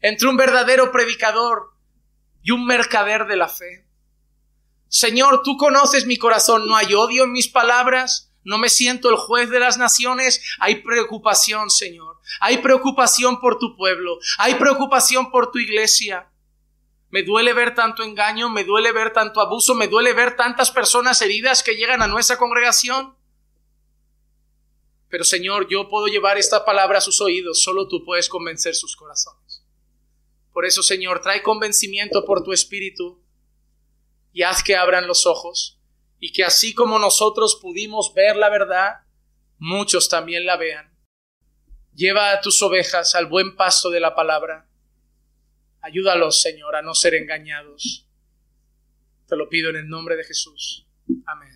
entre un verdadero predicador y un mercader de la fe. Señor, tú conoces mi corazón, no hay odio en mis palabras, no me siento el juez de las naciones, hay preocupación, Señor. Hay preocupación por tu pueblo, hay preocupación por tu iglesia. Me duele ver tanto engaño, me duele ver tanto abuso, me duele ver tantas personas heridas que llegan a nuestra congregación. Pero Señor, yo puedo llevar esta palabra a sus oídos, solo tú puedes convencer sus corazones. Por eso, Señor, trae convencimiento por tu Espíritu y haz que abran los ojos y que así como nosotros pudimos ver la verdad, muchos también la vean. Lleva a tus ovejas al buen pasto de la palabra. Ayúdalos, Señor, a no ser engañados. Te lo pido en el nombre de Jesús. Amén.